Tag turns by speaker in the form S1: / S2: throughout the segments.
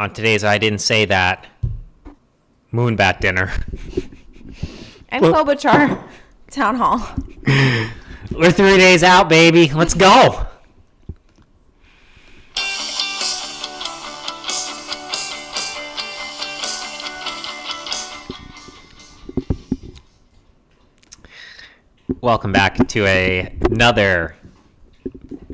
S1: on today's I Didn't Say That Moonbat dinner.
S2: And Klobuchar Town Hall.
S1: We're three days out, baby. Let's go. Welcome back to a, another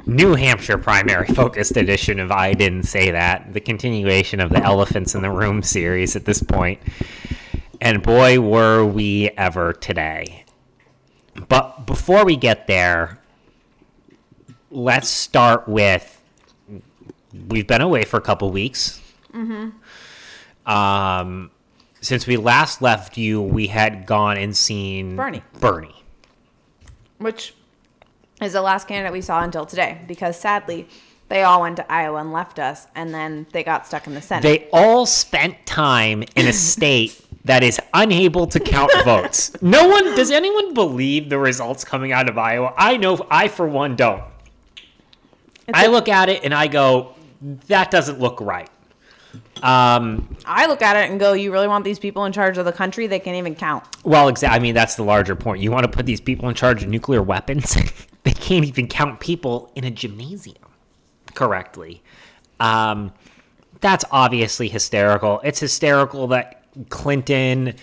S1: New Hampshire primary focused edition of I Didn't Say That, the continuation of the Elephants in the Room series at this point. And boy, were we ever today. But before we get there, let's start with we've been away for a couple weeks. Um, since we last left you, we had gone and seen
S2: Bernie.
S1: Bernie.
S2: which is the last candidate we saw until today because sadly they all went to Iowa and left us and then they got stuck in the Senate.
S1: They all spent time in a state that is unable to count votes. No one does anyone believe the results coming out of Iowa? I know I for one don't.
S2: It's
S1: I
S2: a-
S1: look at it and I go, that doesn't look right. Um,
S2: I look at it and go, you really want these people in charge of the country? They can't even count.
S1: well, exa- I mean, that's the larger point. You want to put these people in charge of nuclear weapons? they can't even count people in a gymnasium correctly. Um, that's obviously hysterical. It's hysterical that Clinton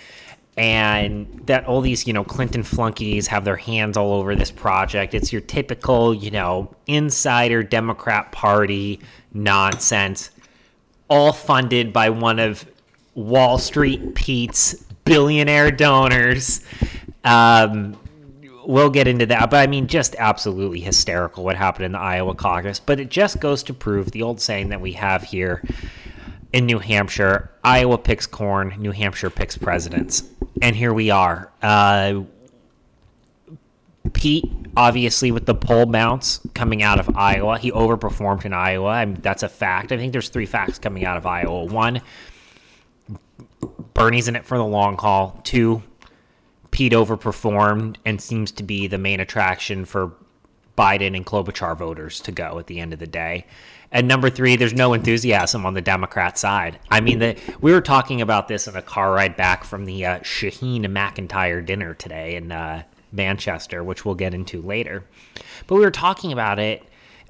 S1: and that all these, you know, Clinton flunkies have their hands all over this project. It's your typical, you know, insider Democrat Party nonsense, all funded by one of Wall Street Pete's billionaire donors. Um, we'll get into that. But I mean, just absolutely hysterical what happened in the Iowa caucus. But it just goes to prove the old saying that we have here in New Hampshire Iowa picks corn, New Hampshire picks presidents. And here we are. Uh, Pete, obviously, with the poll bounce coming out of Iowa, he overperformed in Iowa. I mean, that's a fact. I think there's three facts coming out of Iowa. One, Bernie's in it for the long haul. Two, Pete overperformed and seems to be the main attraction for Biden and Klobuchar voters to go at the end of the day. And number three, there's no enthusiasm on the Democrat side. I mean, the, we were talking about this in a car ride back from the uh, Shaheen McIntyre dinner today in uh, Manchester, which we'll get into later. But we were talking about it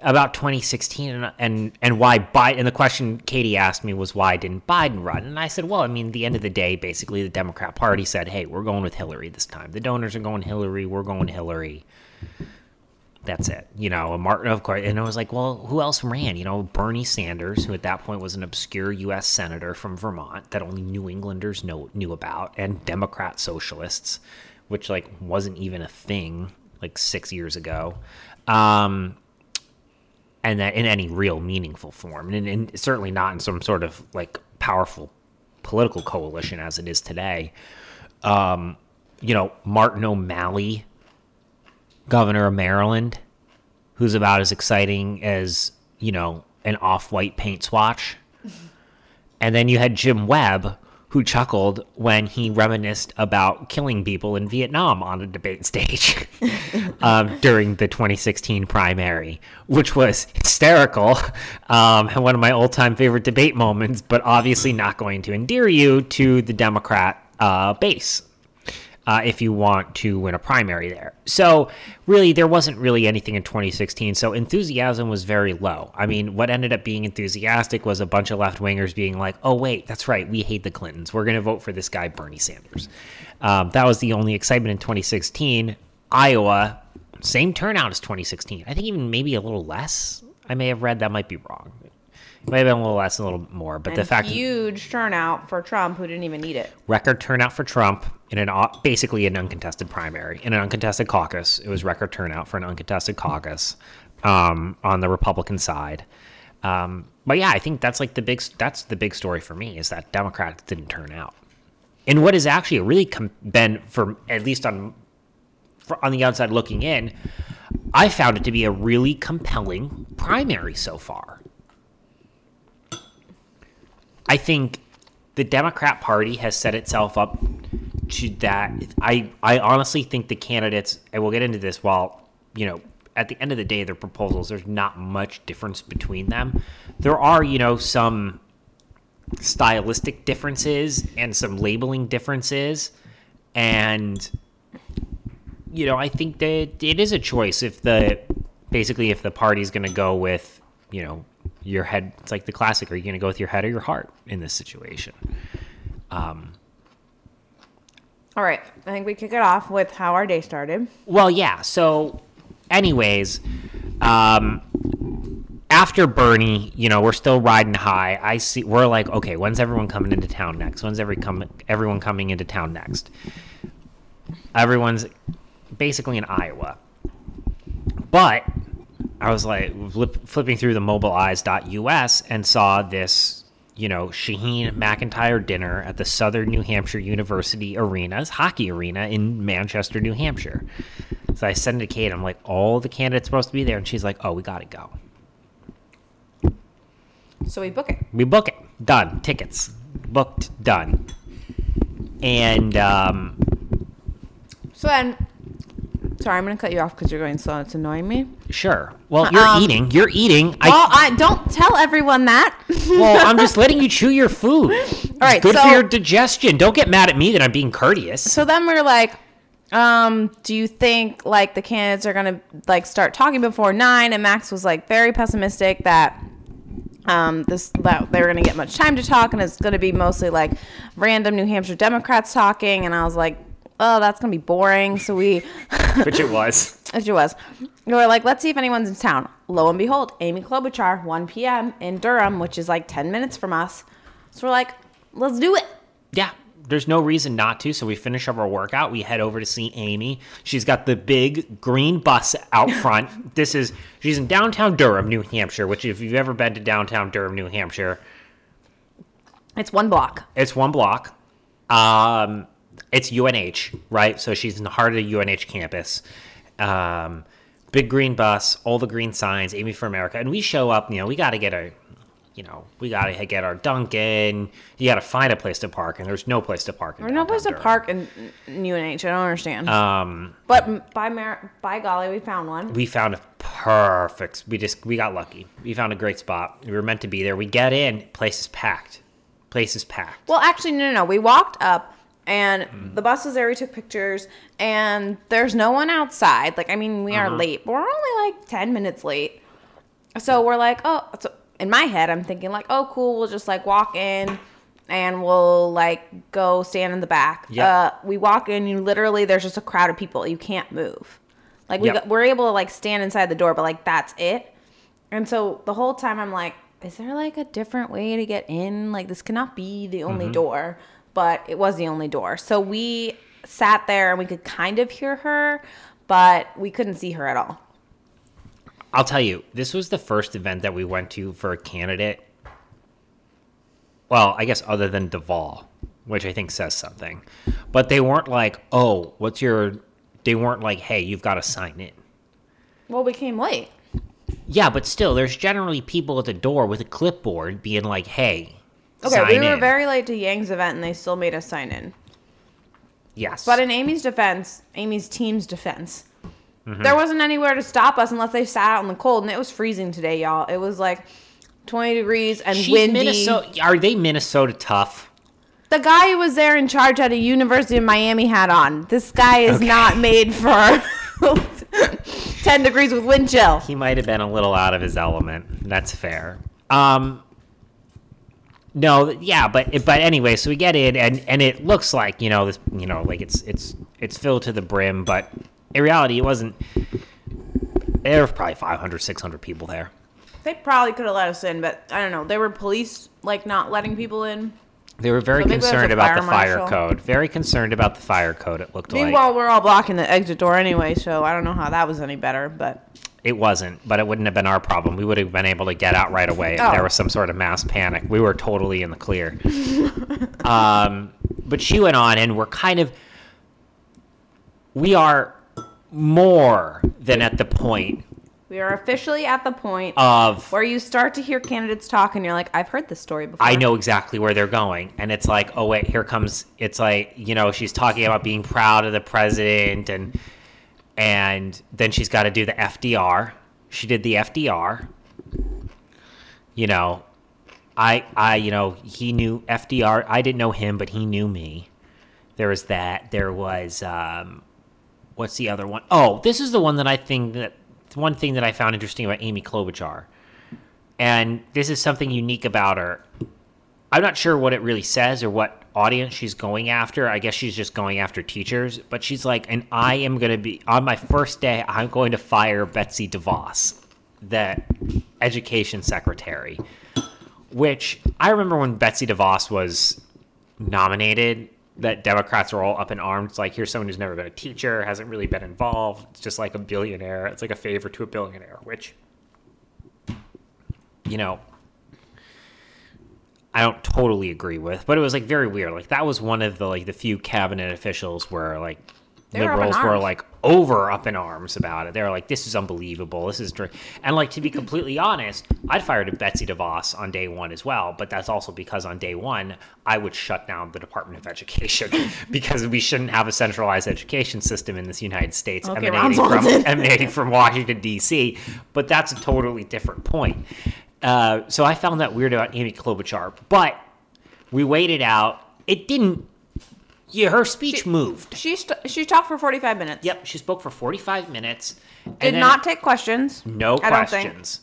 S1: about 2016 and and, and why Biden. And the question Katie asked me was why didn't Biden run? And I said, well, I mean, the end of the day, basically the Democrat Party said, hey, we're going with Hillary this time. The donors are going Hillary. We're going Hillary. That's it. You know, Martin, of course. And I was like, well, who else ran? You know, Bernie Sanders, who at that point was an obscure U.S. senator from Vermont that only New Englanders know, knew about, and Democrat socialists, which like wasn't even a thing like six years ago. Um, and that in any real meaningful form, and, and certainly not in some sort of like powerful political coalition as it is today. Um, you know, Martin O'Malley, governor of Maryland, who's about as exciting as you know an off-white paint swatch, and then you had Jim Webb, who chuckled when he reminisced about killing people in Vietnam on a debate stage um, during the 2016 primary, which was hysterical um, and one of my all time favorite debate moments, but obviously not going to endear you to the Democrat uh, base. Uh, if you want to win a primary there. So, really, there wasn't really anything in 2016. So, enthusiasm was very low. I mean, what ended up being enthusiastic was a bunch of left wingers being like, oh, wait, that's right. We hate the Clintons. We're going to vote for this guy, Bernie Sanders. Um, that was the only excitement in 2016. Iowa, same turnout as 2016. I think even maybe a little less. I may have read that might be wrong. It might have been a little less, a little more. But the
S2: And
S1: fact
S2: huge turnout for Trump who didn't even need it.
S1: record turnout for Trump in an basically an uncontested primary in an uncontested caucus. It was record turnout for an uncontested caucus um, on the Republican side. Um, but yeah, I think that's like the big that's the big story for me is that Democrats didn't turn out. And what has actually really com- been for at least on for, on the outside looking in, I found it to be a really compelling primary so far. I think the Democrat Party has set itself up to that. I I honestly think the candidates, and we'll get into this. While you know, at the end of the day, their proposals, there's not much difference between them. There are, you know, some stylistic differences and some labeling differences, and you know, I think that it is a choice if the basically if the party's going to go with you know your head. It's like the classic: are you going to go with your head or your heart in this situation? Um,
S2: All right. I think we kick it off with how our day started.
S1: Well, yeah. So, anyways, um, after Bernie, you know, we're still riding high. I see. We're like, okay, when's everyone coming into town next? When's every com- everyone coming into town next? Everyone's basically in Iowa, but I was like flip, flipping through the mobilize.us and saw this you know, Shaheen McIntyre dinner at the Southern New Hampshire University Arena's hockey arena in Manchester, New Hampshire. So I send it to Kate. I'm like, all the candidates supposed to be there, and she's like, oh, we got to go.
S2: So we book it.
S1: We book it. Done. Tickets booked. Done. And um,
S2: So then, sorry, I'm gonna cut you off because you're going slow. It's annoying me.
S1: sure. Well, you're
S2: Um,
S1: eating. You're eating. I,
S2: Well, I don't tell everyone that.
S1: well, I'm just letting you chew your food. All
S2: right,
S1: Good
S2: so-
S1: for your digestion. Don't get mad at me that I'm being courteous.
S2: so then we're like, um, do you think like the candidates are gonna like start talking before nine? And Max was like very pessimistic that um this that they were gonna get much time to talk and it's gonna be mostly like random New Hampshire Democrats talking. And I was like, oh, that's gonna be boring. So we.
S1: Which it was.
S2: which it was. We were like, let's see if anyone's in town. Lo and behold, Amy Klobuchar, 1 p.m. in Durham, which is like 10 minutes from us. So we're like, let's do it.
S1: Yeah, there's no reason not to. So we finish up our workout. We head over to see Amy. She's got the big green bus out front. this is she's in downtown Durham, New Hampshire. Which, if you've ever been to downtown Durham, New Hampshire,
S2: It's one block.
S1: it's one block. Um, it's UNH, right? So she's in the heart of the UNH campus. Um, big green bus, all the green signs, Amy for America, and we show up. You know, we got to get our, you know, we got to get our Dunkin'. You got to find a place to park, and there's no place to park. in
S2: There's no place to park in, in UNH. I don't understand.
S1: Um,
S2: but by, Mar- by golly, we found one.
S1: we found a perfect. We just we got lucky. We found a great spot. We were meant to be there. We get in, place is packed. Place is packed.
S2: Well, actually, no, no, no. We walked up, and mm. the bus was there. We took pictures, and there's no one outside. Like, I mean, we are uh-huh. late, but we're only like 10 minutes late. So we're like, oh, so in my head, I'm thinking, like, oh, cool. We'll just like walk in and we'll like go stand in the back.
S1: Yep.
S2: Uh, we walk in, you literally, there's just a crowd of people. You can't move. Like, we
S1: Yep.
S2: got, we're able to like stand inside the door, but like, that's it. And so the whole time I'm like, is there like a different way to get in? Like this cannot be the only mm-hmm. door, but it was the only door. So we sat there and we could kind of hear her, but we couldn't see her at all.
S1: I'll tell you, this was the first event that we went to for a candidate. Well, I guess other than Deval, which I think says something. But they weren't like, oh, what's your. They weren't like, hey, you've got to sign in.
S2: Well, we came late.
S1: Yeah, but still, there's generally people at the door with a clipboard being like, hey,
S2: Okay, we were
S1: in.
S2: very late to Yang's event and they still made us sign in.
S1: Yes.
S2: But in Amy's defense, Amy's team's defense,
S1: Mm-hmm.
S2: there wasn't anywhere to stop us unless they sat out in the cold, and it was freezing today, y'all. It was like 20 degrees and
S1: She's
S2: windy.
S1: Minnesota. Are they Minnesota tough?
S2: The guy who was there in charge had a University of Miami hat on. This guy is
S1: Okay.
S2: not made for 10 degrees with wind chill.
S1: He might have been a little out of his element. That's fair. Um, no, yeah, but but anyway, so we get in, and and it looks like you know this, you know, like it's it's it's filled to the brim, but in reality, it wasn't. There were probably 500, 600 people there.
S2: They probably could have let us in, but I don't know. They were police like not letting people in.
S1: They were very
S2: So
S1: concerned about the
S2: fire marshal.
S1: code. Very concerned about the fire code. It looked like
S2: Meanwhile, we're all blocking the exit door anyway, so I don't know how that was any better. But
S1: it wasn't, but it wouldn't have been our problem. We would have been able to get out right away if
S2: Oh.
S1: there was some sort of mass panic. We were totally in the clear. um, but she went on, and we're kind of, we are more than at the point
S2: we are officially at the point
S1: of
S2: where you start to hear candidates talk, and you're like, "I've heard this story before."
S1: I know exactly where they're going. And it's like, oh, wait, here comes, it's like, you know, she's talking about being proud of the president and, and then she's got to do the FDR. She did the FDR, you know, I, I, you know, he knew FDR. I didn't know him, but he knew me. There was that. There was, um, what's the other one? Oh, this is the one that I think that one thing that I found interesting about Amy Klobuchar, and this is something unique about her. I'm not sure what it really says or what audience she's going after. I guess she's just going after teachers, but she's like, and I am going to be on my first day. I'm going to fire Betsy DeVos, the education secretary which I remember when Betsy DeVos was nominated, that Democrats were all up in arms. Like, here's someone who's never been a teacher, hasn't really been involved. It's just like a billionaire. It's like a favor to a billionaire, which, you know, I don't totally agree with, but it was like very weird. Like that was one of the like the few cabinet officials where like
S2: They were up in
S1: liberals were like over up in arms about it. They were like, "This is unbelievable. This is," dr-" and like to be completely honest, I'd fired Betsy DeVos on day one as well. But that's also because on day one I would shut down the Department of Education because we shouldn't have a centralized education system in this United States
S2: Okay,
S1: emanating from emanating from Washington D.C. But that's a totally different point. Uh, so I found that weird about Amy Klobuchar, but we waited out. It didn't. Yeah, her speech
S2: She-
S1: moved.
S2: She st- she talked for 45 minutes.
S1: Yep, she spoke for 45 minutes. and
S2: Did not take questions.
S1: no
S2: I
S1: questions.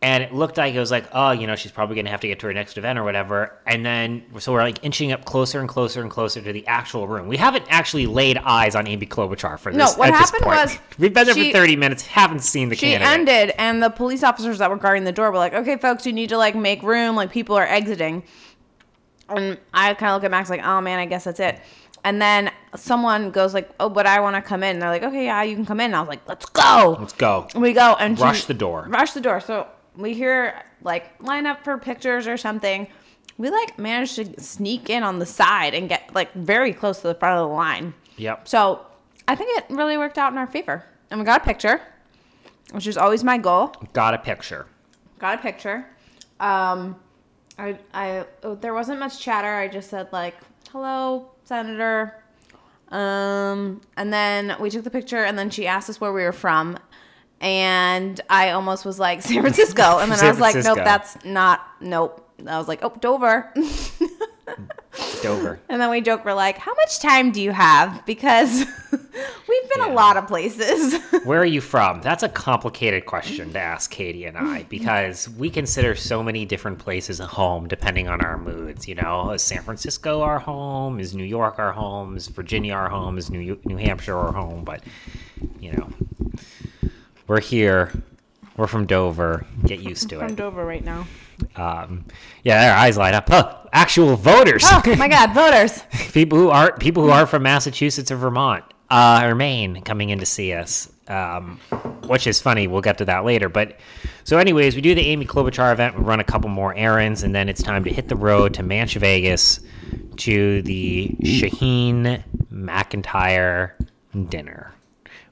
S1: And it looked like it was like, oh, you know, she's probably going to have to get to her next event or whatever. And then, so we're like inching up closer and closer and closer to the actual room. We haven't actually laid eyes on Amy Klobuchar for
S2: No,
S1: this.
S2: what
S1: at this
S2: happened was
S1: we've been there
S2: she-
S1: for 30 minutes, haven't seen the
S2: She
S1: candidate.
S2: ended, and the police officers that were guarding the door were like, "Okay, folks, you need to like make room. Like people are exiting." And I kind of look at Max like, "Oh man, I guess that's it." And then someone goes like, "Oh, but I want to come in." And they're like, "Okay, yeah, you can come in." And I was like, "Let's go."
S1: Let's go.
S2: We go and she-
S1: Rush the door.
S2: Rush the door. So we hear like line up for pictures or something. We like managed to sneak in on the side and get like very close to the front of the line.
S1: Yep.
S2: So I think it really worked out in our favor. And we got a picture, which is always my goal.
S1: Got a picture.
S2: Got a picture. Um, I, I, oh, there wasn't much chatter. I just said like, "Hello, Senator." Um, and then we took the picture, and then she asked us where we were from, and I almost was like San Francisco, and then
S1: San
S2: I was like,
S1: Francisco.
S2: "Nope, that's not. Nope." I was like, "Oh, Dover."
S1: Dover.
S2: And then we joke, we're like, how much time do you have? Because we've been
S1: Yeah.
S2: a lot of places.
S1: Where are you from? That's a complicated question to ask Katie and I because we consider so many different places a home depending on our moods. You know, is San Francisco our home? Is New York our home? Is Virginia our home? Is New New Hampshire our home? But you know, we're here. We're from Dover. Get used to it. From.
S2: Dover right now.
S1: Um, yeah, their eyes light up. Huh, actual voters.
S2: Oh my God, voters.
S1: people who aren't people who aren't from Massachusetts or Vermont uh, or Maine coming in to see us, um, which is funny. We'll get to that later. But so, anyways, we do the Amy Klobuchar event. We run a couple more errands, and then it's time to hit the road to Manch Vegas to the Shaheen McIntyre dinner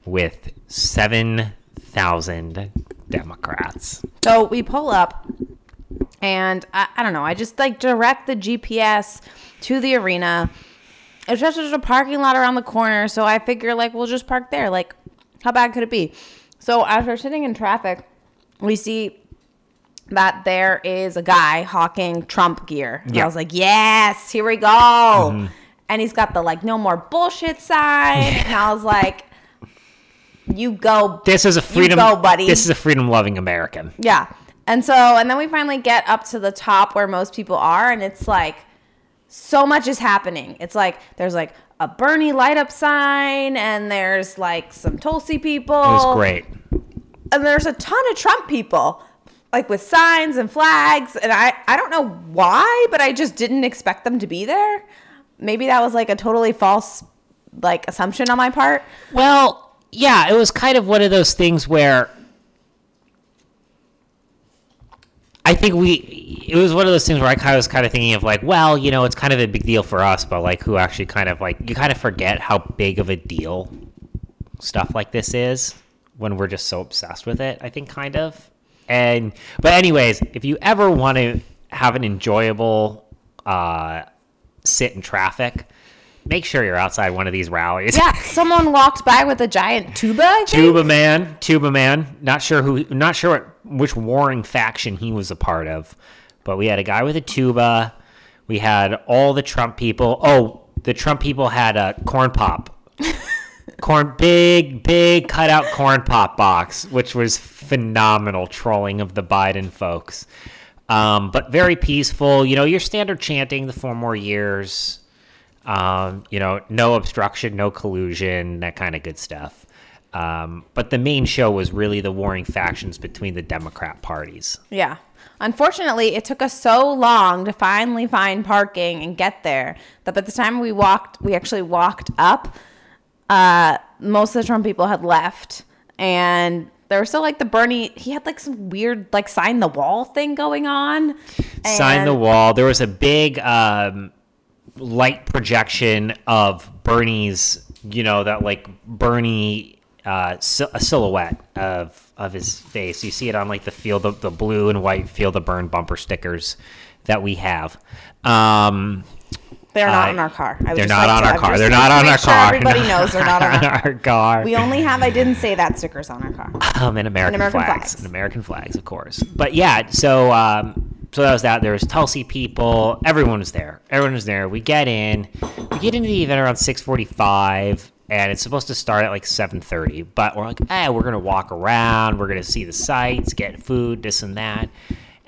S1: with seven thousand Democrats.
S2: So we pull up, and I, I don't know. I just like direct the GPS to the arena. It's just there's a parking lot around the corner, so I figure like we'll just park there. Like, how bad could it be? So as we're sitting in traffic, we see that there is a guy hawking Trump gear. And
S1: Yeah.
S2: I was like, yes, here we go. Mm-hmm. And he's got the like no more bullshit sign. And I was like, you go
S1: This is a freedom,
S2: go, buddy.
S1: This is a freedom-loving American.
S2: yeah. And so, and then we finally get up to the top where most people are, and it's like so much is happening. It's like there's like a Bernie light up sign, and there's like some Tulsi people.
S1: It was great.
S2: And there's a ton of Trump people, like with signs and flags. And I, I don't know why, but I just didn't expect them to be there. Maybe that was like a totally false like assumption on my part.
S1: Well, yeah, it was kind of one of those things where I think we it was one of those things where I kind of was kind of thinking of like, well, you know, it's kind of a big deal for us, but like who actually kind of like you kind of forget how big of a deal stuff like this is when we're just so obsessed with it, I think kind of. And but anyways, if you ever want to have an enjoyable uh sit in traffic, make sure you're outside one of these rallies.
S2: Yeah, someone walked by with a giant tuba.
S1: Tuba man, Tuba man. Not sure who, not sure what, which warring faction he was a part of, but we had a guy with a tuba. We had all the Trump people. Oh, the Trump people had a corn pop. corn big big cutout corn pop box which was phenomenal trolling of the biden folks um, but very peaceful you know your standard chanting the four more years um, you know no obstruction no collusion that kind of good stuff um, but the main show was really the warring factions between the democrat parties
S2: Yeah. Unfortunately, it took us so long to finally find parking and get there that by the time we walked, we actually walked up, uh, most of the Trump people had left. And there was still like the Bernie, he had like some weird, like sign the wall thing going on.
S1: sign the wall. There was a big um, light projection of Bernie's, you know, that like Bernie uh, sil- a silhouette of of his face. You see it on like the field of the blue and white field of Bern bumper stickers that we have. Um,
S2: They're not
S1: I-
S2: in our car. I
S1: they're not
S2: like
S1: on
S2: to-
S1: our car. They're not on our
S2: sure
S1: car.
S2: Everybody knows they're not on our
S1: our car.
S2: We only have, I didn't say that stickers on our car.
S1: um, and American,
S2: American
S1: flags.
S2: flags.
S1: and American flags, of course. But yeah, so um, so that was that. There was Tulsi people. Everyone was there. Everyone was there. We get in. We get into the event around six forty-five, and it's supposed to start at like seven thirty. But we're like, eh, we're gonna walk around. We're gonna see the sights, get food, this and that,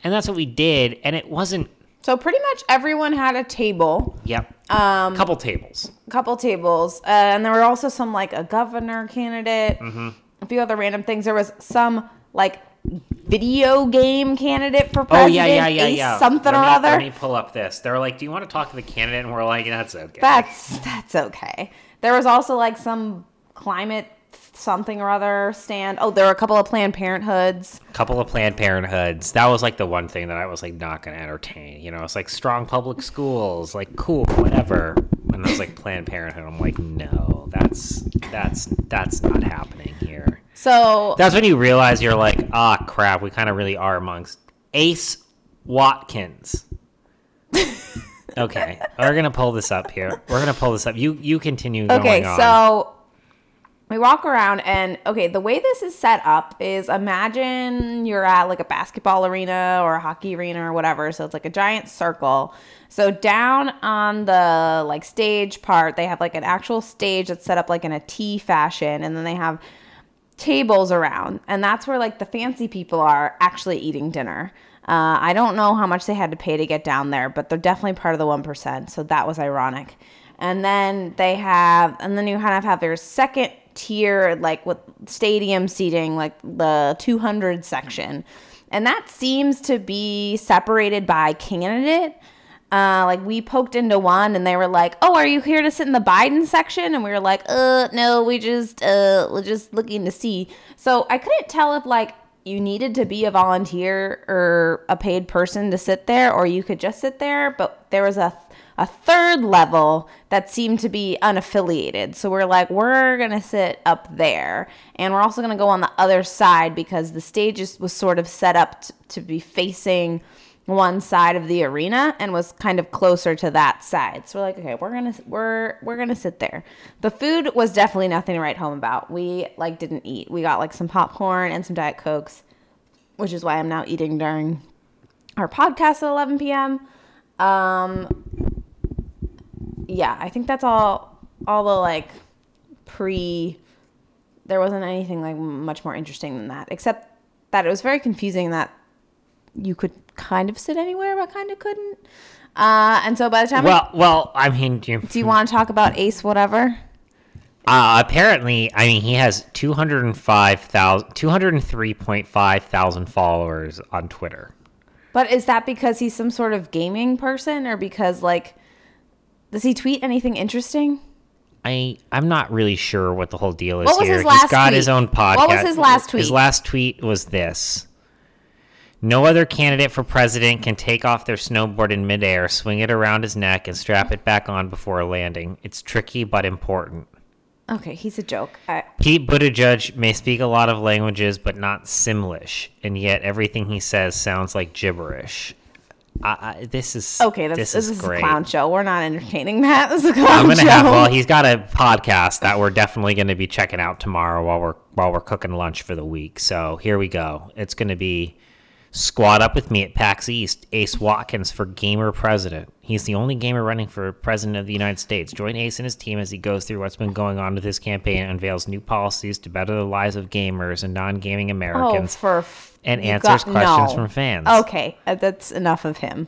S1: and that's what we did. And it wasn't.
S2: So pretty much everyone had a table.
S1: Yep.
S2: Um,
S1: couple tables.
S2: couple tables, uh, and there were also some like a governor candidate,
S1: Mm-hmm.
S2: a few other random things. There was some like video game candidate for
S1: Oh
S2: president,
S1: yeah, yeah, yeah, yeah.
S2: something or other.
S1: Let me pull up this. They're like, "Do you want to talk to the candidate?" And we're like, "That's okay."
S2: That's that's okay. There was also like some climate something or other stand. Oh, there were a couple of Planned Parenthoods.
S1: A couple of Planned Parenthoods. That was like the one thing that I was like not going to entertain. You know, it's like strong public schools, like cool, whatever. And I was like Planned Parenthood. I'm like, no, that's that's that's not happening here.
S2: So
S1: That's when you realize you're like, ah, crap. We kind of really are amongst Ace Watkins. okay, we're gonna pull this up here. We're gonna pull this up. You you continue.
S2: Okay,
S1: going on.
S2: so we walk around and okay, the way this is set up is imagine you're at like a basketball arena or a hockey arena or whatever. So it's like a giant circle. So down on the like stage part, they have like an actual stage that's set up like in a T fashion and then they have tables around and that's where like the fancy people are actually eating dinner. Uh, i don't know how much they had to pay to get down there but they're definitely part of the 1% so that was ironic. And then they have and then you kind of have their second tier like with stadium seating like the 200 section. And that seems to be separated by candidate uh, like we poked into one and they were like, "Oh, are you here to sit in the Biden section?" And we were like, "Uh, no, we just uh, we're just looking to see." So I couldn't tell if like you needed to be a volunteer or a paid person to sit there, or you could just sit there. But there was a a third level that seemed to be unaffiliated. So we're like, we're gonna sit up there, and we're also gonna go on the other side because the stage was sort of set up t- to be facing one side of the arena and was kind of closer to that side. So we're like, okay, we're gonna we're we're gonna sit there. The food was definitely nothing to write home about. We like didn't eat. We got like some popcorn and some diet cokes, which is why I'm now eating during our podcast at 11 p.m. Um, yeah, I think that's all. All the like pre. There wasn't anything like much more interesting than that, except that it was very confusing that you could kind of sit anywhere but kind of couldn't. Uh, and so by the time, I-
S1: well, well, I mean, you,
S2: do you want to talk about Ace whatever?
S1: Uh, apparently, I mean, he has 205,000, 203.5 thousand followers on Twitter.
S2: But is that because he's some sort of gaming person or because like does he tweet anything interesting?
S1: I I'm not really sure what the whole deal is
S2: What was
S1: here.
S2: his last
S1: He's got
S2: tweet?
S1: his own podcast.
S2: What was his last tweet?
S1: His last tweet was this. No other candidate for president can take off their snowboard in midair, swing it around his neck, and strap it back on before landing. It's tricky but important.
S2: Okay, he's a joke. I,
S1: Pete Buttigieg may speak a lot of languages, but not Simlish, and yet everything he says sounds like gibberish. I, I, this is
S2: okay,
S1: this,
S2: this,
S1: is,
S2: is,
S1: great.
S2: a clown show. We're not entertaining that. This is a clown
S1: I'm gonna
S2: show.
S1: have well, he's got a podcast that we're definitely gonna be checking out tomorrow while we're while we're cooking lunch for the week. So here we go. It's gonna be Squad up with me at PAX East, Ace Watkins for Gamer President. He's the only gamer running for President of the United States. Join Ace and his team as he goes through what's been going on with his campaign and unveils new policies to better the lives of gamers and non gaming
S2: Oh,
S1: Americans
S2: for f-
S1: and answers
S2: got-
S1: questions
S2: no.
S1: from fans.
S2: Okay, uh, that's enough of him.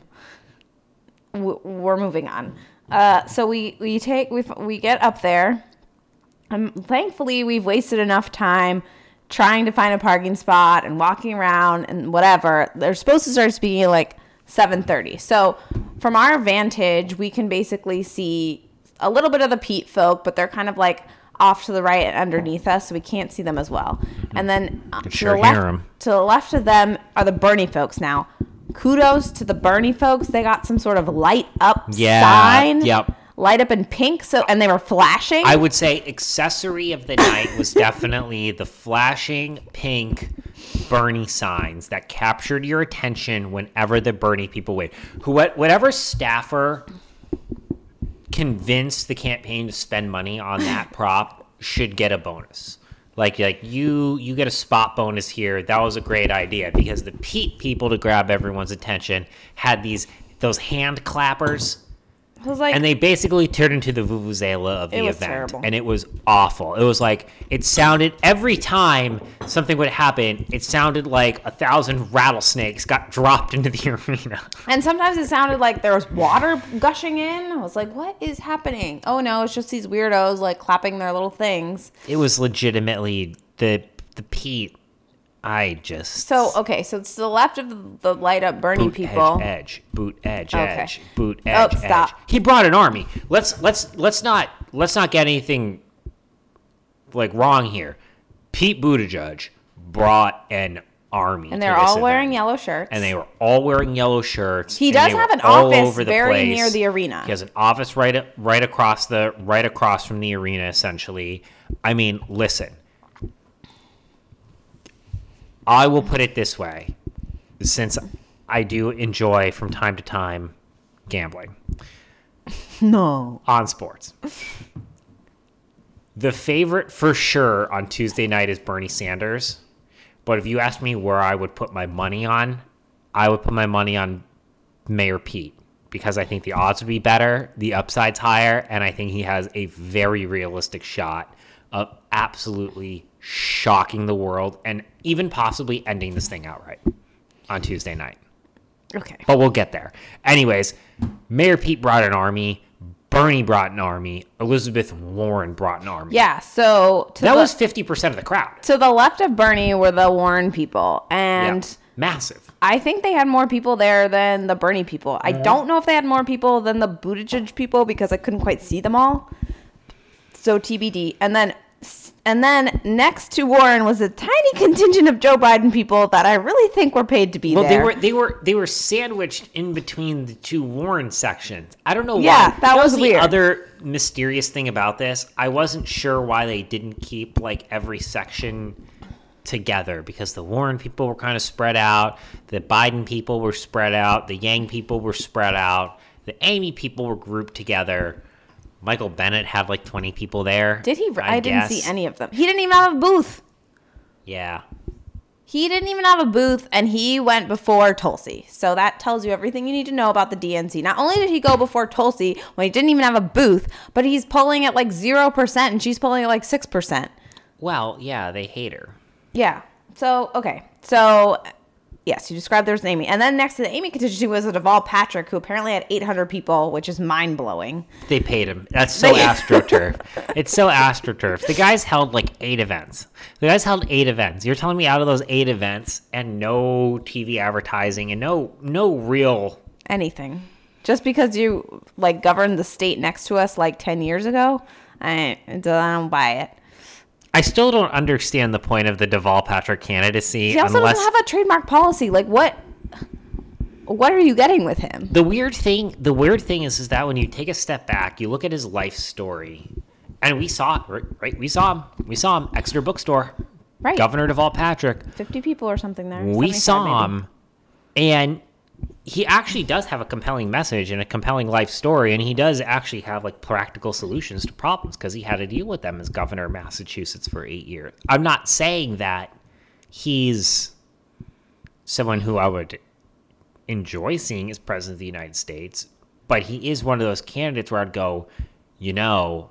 S2: We're moving on. Uh, so we we take we we get up there. Um, thankfully, we've wasted enough time trying to find a parking spot and walking around and whatever. They're supposed to start speaking at like seven thirty. So from our vantage, we can basically see a little bit of the Pete folk, but they're kind of like off to the right and underneath us, so we can't see them as well. And then uh, to
S1: sure
S2: the left, to the left of them are the Bernie folks now. Kudos to the Bernie folks. They got some sort of light up
S1: Yeah,
S2: sign.
S1: yep.
S2: Light up in pink. So and they were flashing.
S1: I would say accessory of the night was definitely the flashing pink Bernie signs that captured your attention whenever the Bernie people wait. Who, what- whatever staffer convinced the campaign to spend money on that prop should get a bonus. Like like you you get a spot bonus here. That was a great idea because the Pete people to grab everyone's attention had these those hand clappers
S2: I was like,
S1: and they basically turned into the vuvuzela of the event
S2: terrible.
S1: and it was awful it was like it sounded every time something would happen it sounded like a thousand rattlesnakes got dropped into the arena
S2: and sometimes it sounded like there was water gushing in. I was like, what is happening? Oh no, it's just these weirdos like clapping their little things.
S1: it was legitimately the the pete i just
S2: So okay, so it's to the left of the light up Bernie
S1: boot
S2: people.
S1: edge, edge boot edge
S2: Okay.
S1: edge boot
S2: oh,
S1: edge.
S2: Oh, stop.
S1: edge he brought an army let's let's let's not let's not get anything like wrong here pete buttigieg brought an army
S2: And they're all wearing yellow shirts.
S1: and they were all wearing yellow shirts.
S2: He does have an office
S1: over the
S2: very
S1: place.
S2: near the arena.
S1: He has an office right right across the right across from the arena. Essentially, I mean, listen. I will put it this way, since I do enjoy from time to time gambling
S2: no.
S1: on sports. The favorite for sure on Tuesday night is Bernie Sanders. But if you ask me where I would put my money on, I would put my money on Mayor Pete because I think the odds would be better, the upside's higher, and I think he has a very realistic shot of absolutely shocking the world and even possibly ending this thing outright on Tuesday night
S2: Okay.
S1: but we'll get there. Anyways, Mayor Pete brought an army. Bernie brought an army. Elizabeth Warren brought an army.
S2: Yeah. So to
S1: that
S2: the,
S1: was fifty percent of the crowd.
S2: to the left of Bernie were the Warren people, and.
S1: yeah. massive.
S2: I think they had more people there than the Bernie people. I don't know if they had more people than the Buttigieg people because I couldn't quite see them all. So TBD. And then and then next to Warren was a tiny contingent of Joe Biden people that I really think were paid to be
S1: Well,
S2: there.
S1: they were they were they were sandwiched in between the two Warren sections. I don't know why
S2: Yeah,
S1: why.
S2: that was
S1: the
S2: weird.
S1: other mysterious thing about this. I wasn't sure why they didn't keep like every section together because the Warren people were kind of spread out, the Biden people were spread out, the Yang people were spread out, the Amy people were grouped together. Michael Bennet had like 20 people there.
S2: Did he? I, didn't see any of them. He didn't even have a booth.
S1: Yeah.
S2: He didn't even have a booth, and he went before Tulsi. So that tells you everything you need to know about the DNC. Not only did he go before Tulsi when he didn't even have a booth, but he's polling at like 0%, and she's polling at like 6%.
S1: Well, yeah, they hate her.
S2: Yeah. So, okay. So, yes, you described there's an Amy. And then next to the Amy contingency was a Deval Patrick, who apparently had 800 people, which is mind blowing.
S1: They paid him. That's so astroturf. it's so astroturf. The guy's held like eight events. The guy's held eight events. You're telling me out of those eight events and no TV advertising and no no real
S2: Anything. Just because you like governed the state next to us like 10 years ago, I, I don't buy it.
S1: I still don't understand the point of the Deval Patrick candidacy
S2: He also
S1: unless
S2: doesn't have a trademark policy. Like what? What are you getting with him?
S1: the weird thing the weird thing is is that when you take a step back, you look at his life story. And we saw it, right? We saw him. We saw him. Exeter Bookstore.
S2: Right.
S1: Governor Deval Patrick.
S2: 50 people or something there.
S1: we saw
S2: maybe.
S1: him and he actually does have a compelling message and a compelling life story and he does actually have like practical solutions to problems because he had to deal with them as governor of massachusetts for eight years. I'm not saying that he's someone who I would enjoy seeing as president of the United States, but he is one of those candidates where I'd go, you know,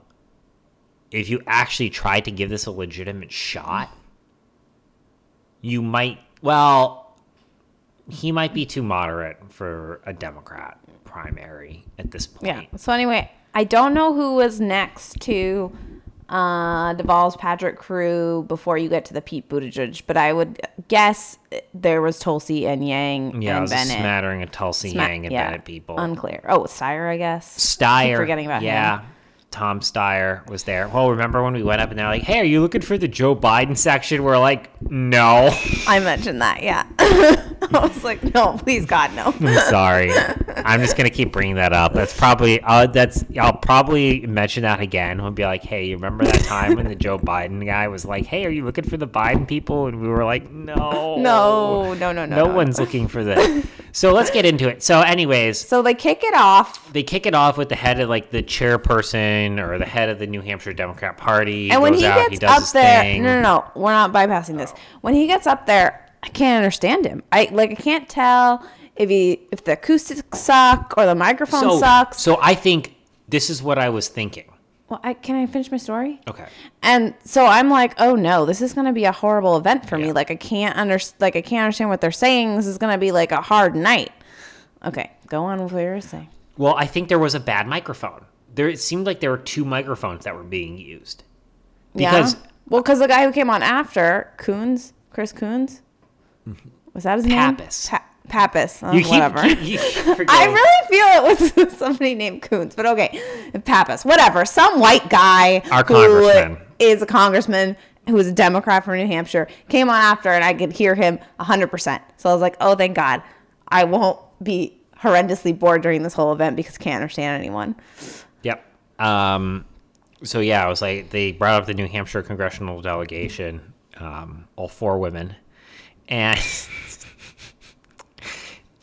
S1: if you actually tried to give this a legitimate shot, you might, well, he might be too moderate for a Democrat primary at this point.
S2: Yeah. So anyway, I don't know who was next to uh, Deval's Patrick crew before you get to the Pete Buttigieg, but I would guess there was Tulsi and Yang
S1: Yeah,
S2: and Bennet.
S1: smattering of Tulsi
S2: Sma-
S1: Yang and
S2: yeah,
S1: Bennet people.
S2: Unclear. Oh, Steyer, I guess.
S1: Steyer.
S2: Forgetting about
S1: yeah.
S2: him.
S1: Tom Steyer was there. Well, remember when we went up and they're like, "Hey, are you looking for the Joe Biden section?" We're like, "No,
S2: I mentioned that. Yeah. I was like, no, please God, no.
S1: I'm sorry. I'm just gonna keep bringing that up. That's probably uh, that's I'll probably mention that again. I'll be like, "Hey, you remember that time when the Joe Biden guy was like, "Hey, are you looking for the Biden people?" And we were like, "No,
S2: No, no, no, no.
S1: no one's looking for the." So let's get into it. So, anyways,
S2: So they kick it off.
S1: they kick it off with the head of like the chairperson or the head of the New Hampshire Democrat Party.
S2: And when he
S1: out,
S2: gets
S1: does
S2: up there,
S1: thing.
S2: no, no, no, we're not bypassing this. When he gets up there, I can't understand him. I like, I can't tell if he if the acoustics suck or the microphone
S1: so,
S2: sucks.
S1: So I think this is what I was thinking.
S2: Well, I can I finish my story?
S1: Okay.
S2: And so I'm like, oh no, this is gonna be a horrible event for
S1: Yeah.
S2: me. Like I can't under like I can't understand what they're saying. This is gonna be like a hard night. Okay, go on with what you're saying.
S1: Well, I think there was a bad microphone. There it seemed like there were two microphones that were being used. Because
S2: yeah. Well, because the guy who came on after Coons, Chris Coons, was that his
S1: Pappas.
S2: name? Pa- Pappas. Oh,
S1: you keep,
S2: whatever.
S1: you- you keep
S2: I really feel it was somebody named Coons, but okay, Pappas, whatever. Some white guy
S1: Our
S2: who
S1: congressman.
S2: is a congressman who is a Democrat from New Hampshire came on after, and I could hear him hundred percent. So I was like, oh, thank God, I won't be horrendously bored during this whole event because I can't understand anyone.
S1: Yep. Um, so yeah, I was like, they brought up the New Hampshire congressional delegation, um, all four women, and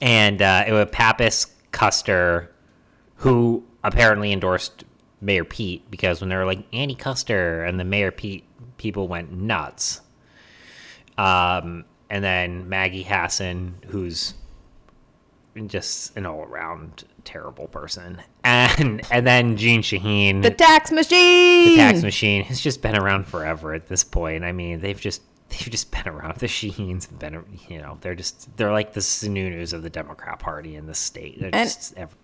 S1: and uh, it was Pappas Kuster, who apparently endorsed Mayor Pete because when they were like Annie Kuster and the Mayor Pete people went nuts. Um, and then Maggie Hassan, who's just an all around terrible person. And and then Jeanne Shaheen,
S2: The tax machine.
S1: the tax machine, has just been around forever at this point. I mean, they've just they've just been around. The Sheens been, you know, they're just they're like the Sununu's of the Democrat Party in the state. They're
S2: And-
S1: just ev-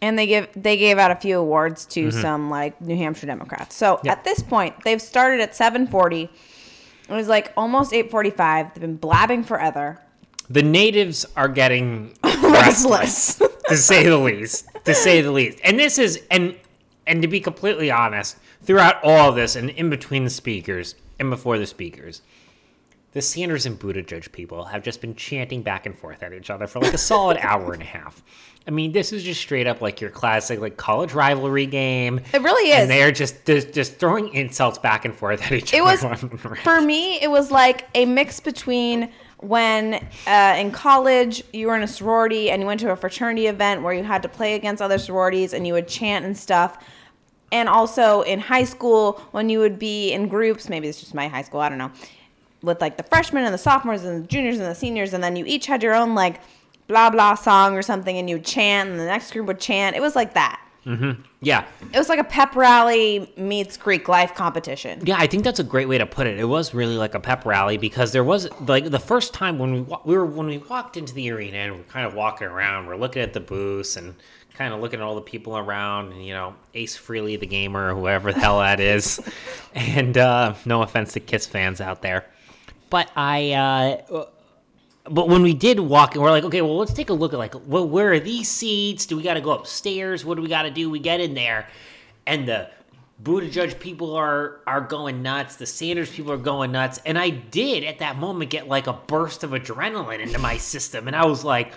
S2: and they give they gave out a few awards to some like New Hampshire Democrats. So
S1: Mm-hmm. Yep.
S2: at this point, they've started at 7:40. It was like almost 8:45. They've been blabbing forever.
S1: the natives are getting
S2: Restless.
S1: to say the least. To say the least. And this is and and to be completely honest, throughout all of this and in between the speakers and before the speakers, the Sanders and Buttigieg people have just been chanting back and forth at each other for like a solid hour and a half. I mean, this is just straight up like your classic like college rivalry game.
S2: It really is.
S1: And they're just just, just throwing insults back and forth at each
S2: It
S1: other.
S2: was for me. It was like a mix between when uh, in college you were in a sorority and you went to a fraternity event where you had to play against other sororities and you would chant and stuff. And also in high school when you would be in groups, maybe it's just my high school, I don't know, with like the freshmen and the sophomores and the juniors and the seniors, and then you each had your own like blah blah song or something, and you would chant, and the next group would chant. It was like that.
S1: yeah.
S2: It was like a pep rally meets Greek life competition.
S1: Yeah, I think that's a great way to put it. It was really like a pep rally because there was like the first time when we wa- we were when we walked into the arena and we're kind of walking around, we're looking at the booths and kind of looking at all the people around, and you know, Ace Frehley the gamer, or whoever the hell that is, and uh, no offense to Kiss fans out there, but I. Uh, but when we did walk, we're like, okay, well, let's take a look at like, well, where are these seats? Do we got to go upstairs? What do we got to do? We get in there, and the Buttigieg people are are going nuts. The Sanders people are going nuts, and I did at that moment get like a burst of adrenaline into my system, and I was like,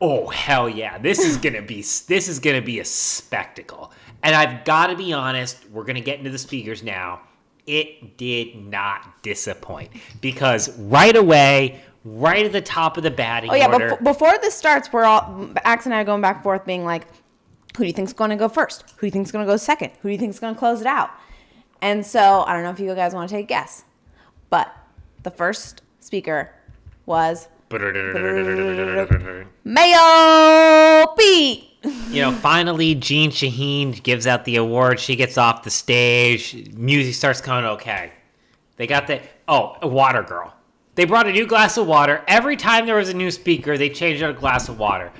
S1: oh hell yeah, this is gonna be this is gonna be a spectacle. And I've got to be honest, we're gonna get into the speakers now. It did not disappoint because right away, right at the top of the batting
S2: Oh yeah,
S1: order,
S2: before this starts, we're all Axe and I are going back and forth, being like, "Who do you think's going to go first? Who do you think's going to go second? Who do you think's going to close it out?" And so I don't know if you guys want to take a guess, but the first speaker was Mayo Pete.
S1: you know, finally, Jeanne Shaheen gives out the award. She gets off the stage. Music starts coming. Okay, they got the oh, a water girl. They brought a new glass of water. Every time there was a new speaker, they changed out a glass of water.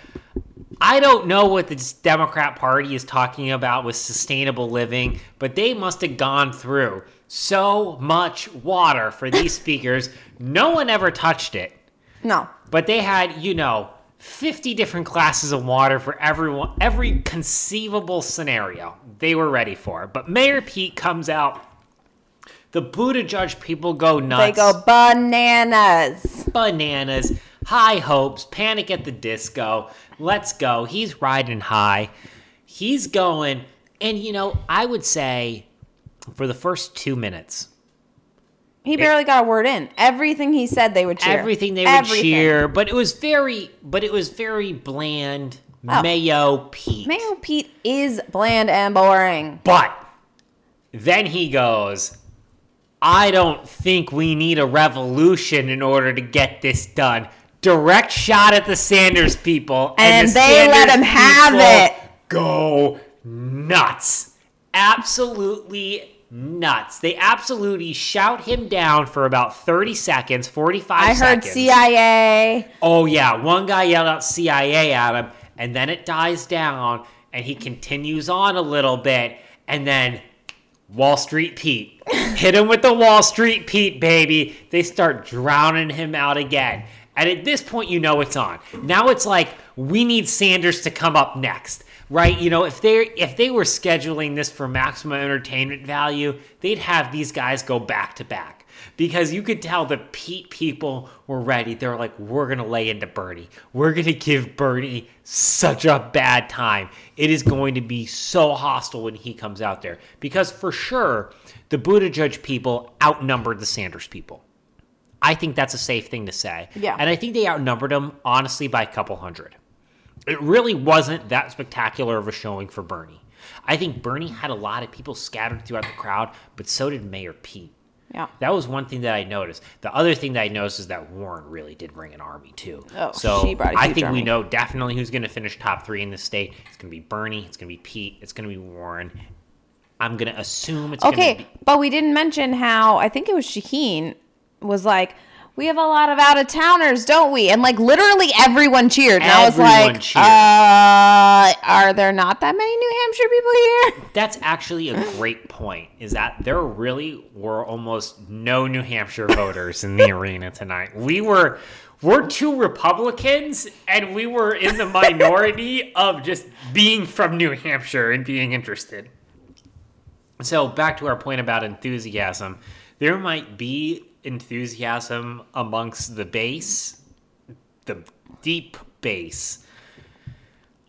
S1: I don't know what the Democrat Party is talking about with sustainable living, but they must have gone through so much water for these speakers. No one ever touched it.
S2: No.
S1: But they had, you know, 50 different glasses of water for everyone, every conceivable scenario they were ready for. But Mayor Pete comes out. The Buttigieg people go nuts.
S2: They go bananas.
S1: bananas, high hopes, panic at the disco. Let's go. He's riding high. He's going. And, you know, I would say for the first two minutes,
S2: He barely got a word in. Everything he said, they would cheer.
S1: everything they would cheer, but it was very, but it was very bland.
S2: Oh.
S1: Mayo Pete.
S2: Mayo Pete is bland and boring.
S1: But then he goes, I don't think we need a revolution in order to get this done. Direct shot at the Sanders people.
S2: And
S1: the
S2: they let
S1: Sanders
S2: him have it.
S1: Go nuts. Absolutely nuts. They absolutely shout him down for about 30 seconds, 45
S2: I heard
S1: seconds.
S2: CIA.
S1: Oh yeah, one guy yelled out CIA at him, and then it dies down, and he continues on a little bit, and then Wall Street Pete hit him with the Wall Street Pete baby. They start drowning him out again, and at this point, you know it's on. Now it's like we need Sanders to come up next. Right, you know, if they if they were scheduling this for maximum entertainment value, they'd have these guys go back to back because you could tell the Pete people were ready. They're like, we're going to lay into Bernie. We're going to give Bernie such a bad time. It is going to be so hostile when he comes out there because for sure, the Buttigieg people outnumbered the Sanders people. I think that's a safe thing to say.
S2: Yeah.
S1: And I think they outnumbered them, honestly, by a couple hundred. It really wasn't that spectacular of a showing for Bernie. I think Bernie had a lot of people scattered throughout the crowd, but so did Mayor Pete.
S2: Yeah.
S1: That was one thing that I noticed. The other thing that I noticed is that Warren really did bring an army too.
S2: Oh,
S1: so
S2: she brought a
S1: I think
S2: army.
S1: we know definitely who's going to finish top three in the state. It's going to be Bernie. It's going to be Pete. It's going to be Warren. I'm going to assume it's going to
S2: Okay,
S1: be.
S2: but we didn't mention how I think it was Shaheen was like, we have a lot of out of towners, don't we? And like literally everyone cheered. And I was like,
S1: cheered.
S2: uh, are there not that many New Hampshire people here?
S1: That's actually a great point. Is that there really were almost no New Hampshire voters in the arena tonight. We were we're two Republicans and we were in the minority of just being from New Hampshire and being interested. So back to our point about enthusiasm. There might be enthusiasm amongst the base, the deep base,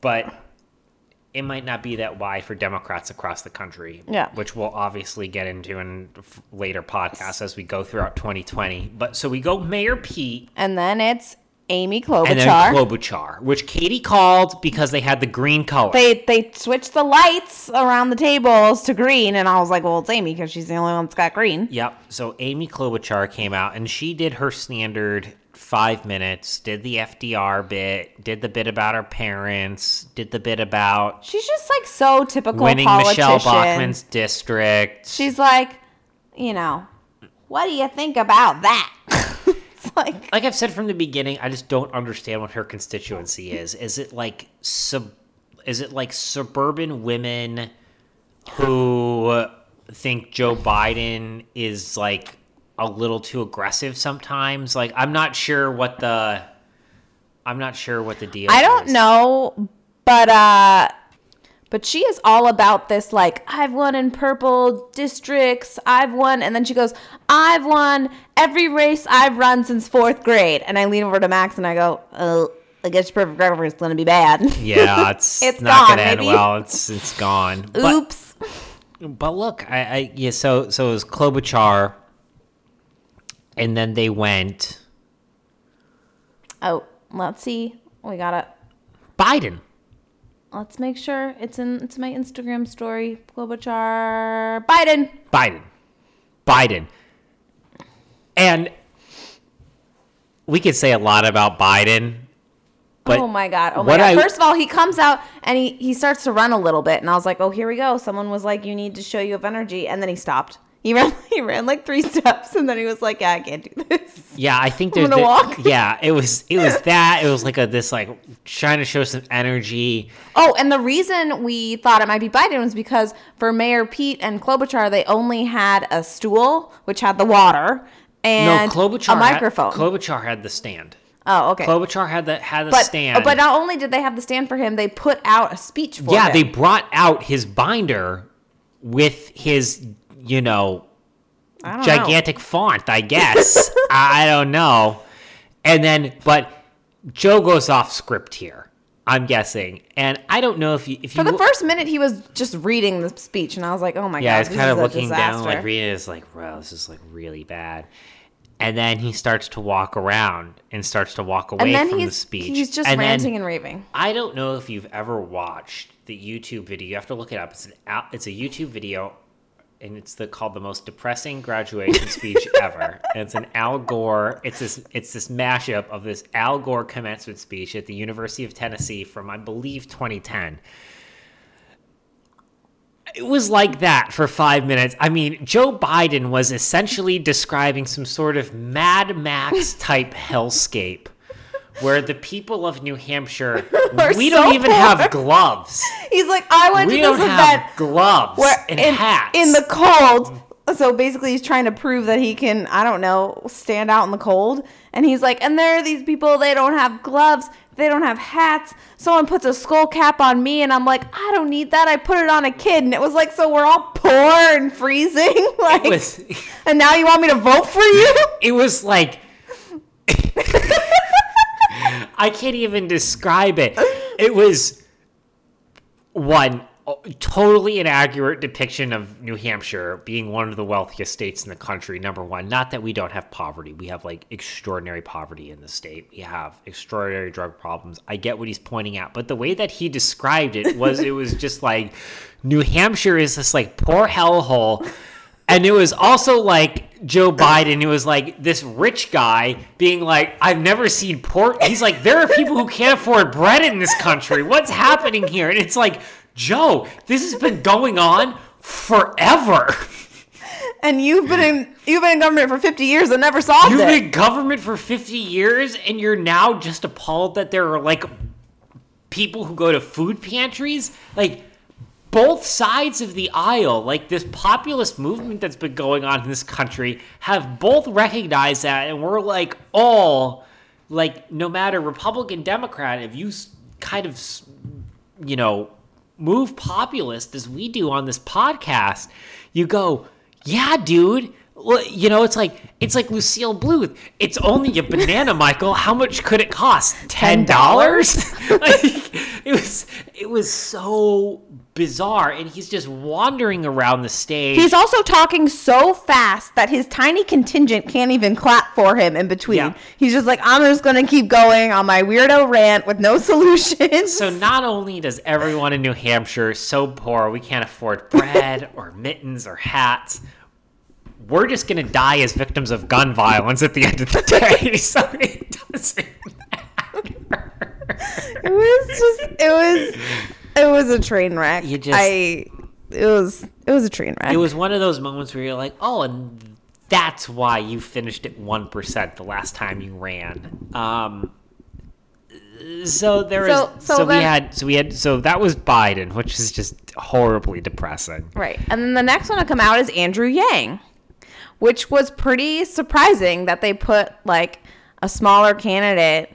S1: but it might not be that wide for Democrats across the country.
S2: Yeah.
S1: Which we'll obviously get into in later podcasts as we go throughout 2020. But so we go Mayor Pete
S2: And then it's Amy Klobuchar.
S1: and then
S2: Klobuchar.
S1: Which Katie called because they had the green color.
S2: they they switched the lights around the tables to green, and I was like, well, it's Amy because she's the only one that's got green.
S1: Yep. So Amy Klobuchar came out and she did her standard five minutes, did the FDR bit, did the bit about her parents, did the bit about
S2: She's just like so typical
S1: winning
S2: politician.
S1: Michele Bachmann's district.
S2: She's like, you know, what do you think about that? like,
S1: like I've said from the beginning, I just don't understand what her constituency is. Is it like sub? Is it like suburban women who think Joe Biden is like a little too aggressive sometimes? Like I'm not sure what the I'm not sure what the deal.
S2: I don't
S1: is.
S2: know, but uh, but she is all about this. Like, I've won in purple districts. I've won, and then she goes, I've won every race I've run since fourth grade. And I lean over to Max and I go, Oh, I guess your perfect record is gonna be bad.
S1: Yeah, it's,
S2: It's
S1: not
S2: gone,
S1: gonna end well. It's it's gone.
S2: Oops.
S1: But look, I, I yeah, so so it was Klobuchar, and then they went
S2: Oh, let's see. We gotta.
S1: Biden.
S2: Let's make sure it's in. It's my Instagram story. Klobuchar, Biden.
S1: Biden. Biden. And we could say a lot about Biden, but
S2: oh my god! Oh my god!
S1: I-
S2: First of all, he comes out and he he starts to run a little bit, and I was like, oh, here we go. Someone was like, you need to show you have energy, and then he stopped. He ran he ran like three steps, and then he was like, yeah, I can't do this.
S1: Yeah, I think there's the-
S2: walk.
S1: yeah, it was it was that it was like a this like trying to show some energy.
S2: Oh, and the reason we thought it might be Biden was because for Mayor Pete and Klobuchar, they only had a stool which had the water and
S1: no, Klobuchar
S2: a microphone.
S1: Had, Klobuchar had the stand.
S2: oh, okay.
S1: Klobuchar had the had the
S2: but
S1: stand.
S2: but not only did they have the stand for him, they put out a speech for
S1: yeah,
S2: him.
S1: they brought out his binder with his you know
S2: I don't know.
S1: gigantic font, I guess. I don't know. And then, but Joe goes off script here. I'm guessing, and I don't know if you if you
S2: For
S1: you
S2: the first minute, he was just reading the speech, and I was like, "Oh my
S1: yeah,
S2: god,
S1: he's
S2: this
S1: kind of looking down, like reading. It's like, wow, this is like really bad. And then he starts to walk around and starts to walk away
S2: and then
S1: from the speech.
S2: he's just
S1: and then-
S2: ranting and raving.
S1: I don't know if you've ever watched the YouTube video. You have to look it up. It's an it's a YouTube video, and it's the called the most depressing graduation speech ever. And it's an Al Gore. It's this it's this mashup of this Al Gore commencement speech at the University of Tennessee from I believe 2010. It was like that for five minutes. I mean, Joe Biden was essentially describing some sort of Mad Max type hellscape where the people of New Hampshire, we
S2: so
S1: don't even
S2: poor.
S1: have gloves.
S2: He's like, "I went
S1: We
S2: to
S1: don't
S2: this
S1: have
S2: event
S1: gloves
S2: where
S1: and
S2: in,
S1: hats.
S2: in the cold." So basically, he's trying to prove that he can, I don't know, stand out in the cold. And he's like, and there are these people, they don't have gloves, they don't have hats. Someone puts a skull cap on me, and I'm like, I don't need that. I put it on a kid. And it was like, so we're all poor and freezing. like,
S1: was,
S2: and now you want me to vote for you?
S1: it was like I can't even describe it. It was one oh, totally inaccurate depiction of New Hampshire being one of the wealthiest states in the country. Number one, not that we don't have poverty. We have like extraordinary poverty in the state. We have extraordinary drug problems. I get what he's pointing out, but the way that he described it was it was just like New Hampshire is this like poor hellhole. And it was also like Joe Biden, who was like this rich guy being like, I've never seen pork. He's like, there are people who can't afford bread in this country. What's happening here? And it's like, Joe, this has been going on forever.
S2: And you've been in you've been in government for 50 years and never solved it.
S1: You've been in government for 50 years and you're now just appalled that there are like people who go to food pantries? Like, both sides of the aisle, like this populist movement that's been going on in this country, have both recognized that, and we're like all like, no matter Republican, Democrat, if you kind of, you know, move populist as we do on this podcast, you go, yeah, dude. Well, you know, it's like it's like Lucille Bluth. It's only a banana, Michael. How much could it cost? Ten dollars? like, it was it was so bizarre, and he's just wandering around the stage.
S2: He's also talking so fast that his tiny contingent can't even clap for him in between.
S1: Yeah.
S2: He's just like, I'm just going to keep going on my weirdo rant with no solutions.
S1: So not only does everyone in New Hampshire so poor we can't afford bread or mittens or hats, we're just gonna die as victims of gun violence at the end of the day. so it doesn't matter.
S2: it was just, it was, it was a train wreck.
S1: You just-
S2: I, it was, it was a train wreck.
S1: It was one of those moments where you're like, oh, and that's why you finished at one percent the last time you ran. Um, so there
S2: So-
S1: was,
S2: so
S1: so, we had, so we had, so that was Biden, which is just horribly depressing.
S2: Right. And then the next one to come out is Andrew Yang, which was pretty surprising that they put like a smaller candidate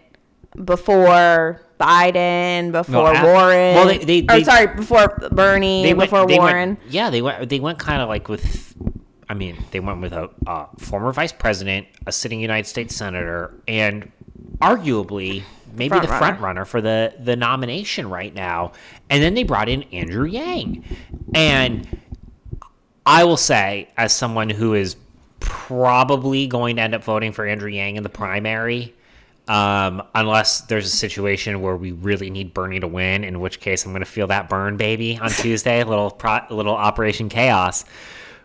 S2: before Biden, before
S1: af-
S2: Warren.
S1: well, they- they-
S2: or
S1: they-
S2: sorry, before Bernie, before
S1: they
S2: Warren.
S1: Went, yeah, they went. They went kind of like with. I mean, they went with a uh, former vice president, a sitting United States senator, and arguably maybe
S2: Front
S1: the
S2: runner.
S1: front runner for the the nomination right now. And then they brought in Andrew Yang, and I will say, as someone who is probably going to end up voting for Andrew Yang in the primary, um, unless there's a situation where we really need Bernie to win, in which case I'm going to feel that burn, baby, on Tuesday, a little pro- little Operation Chaos.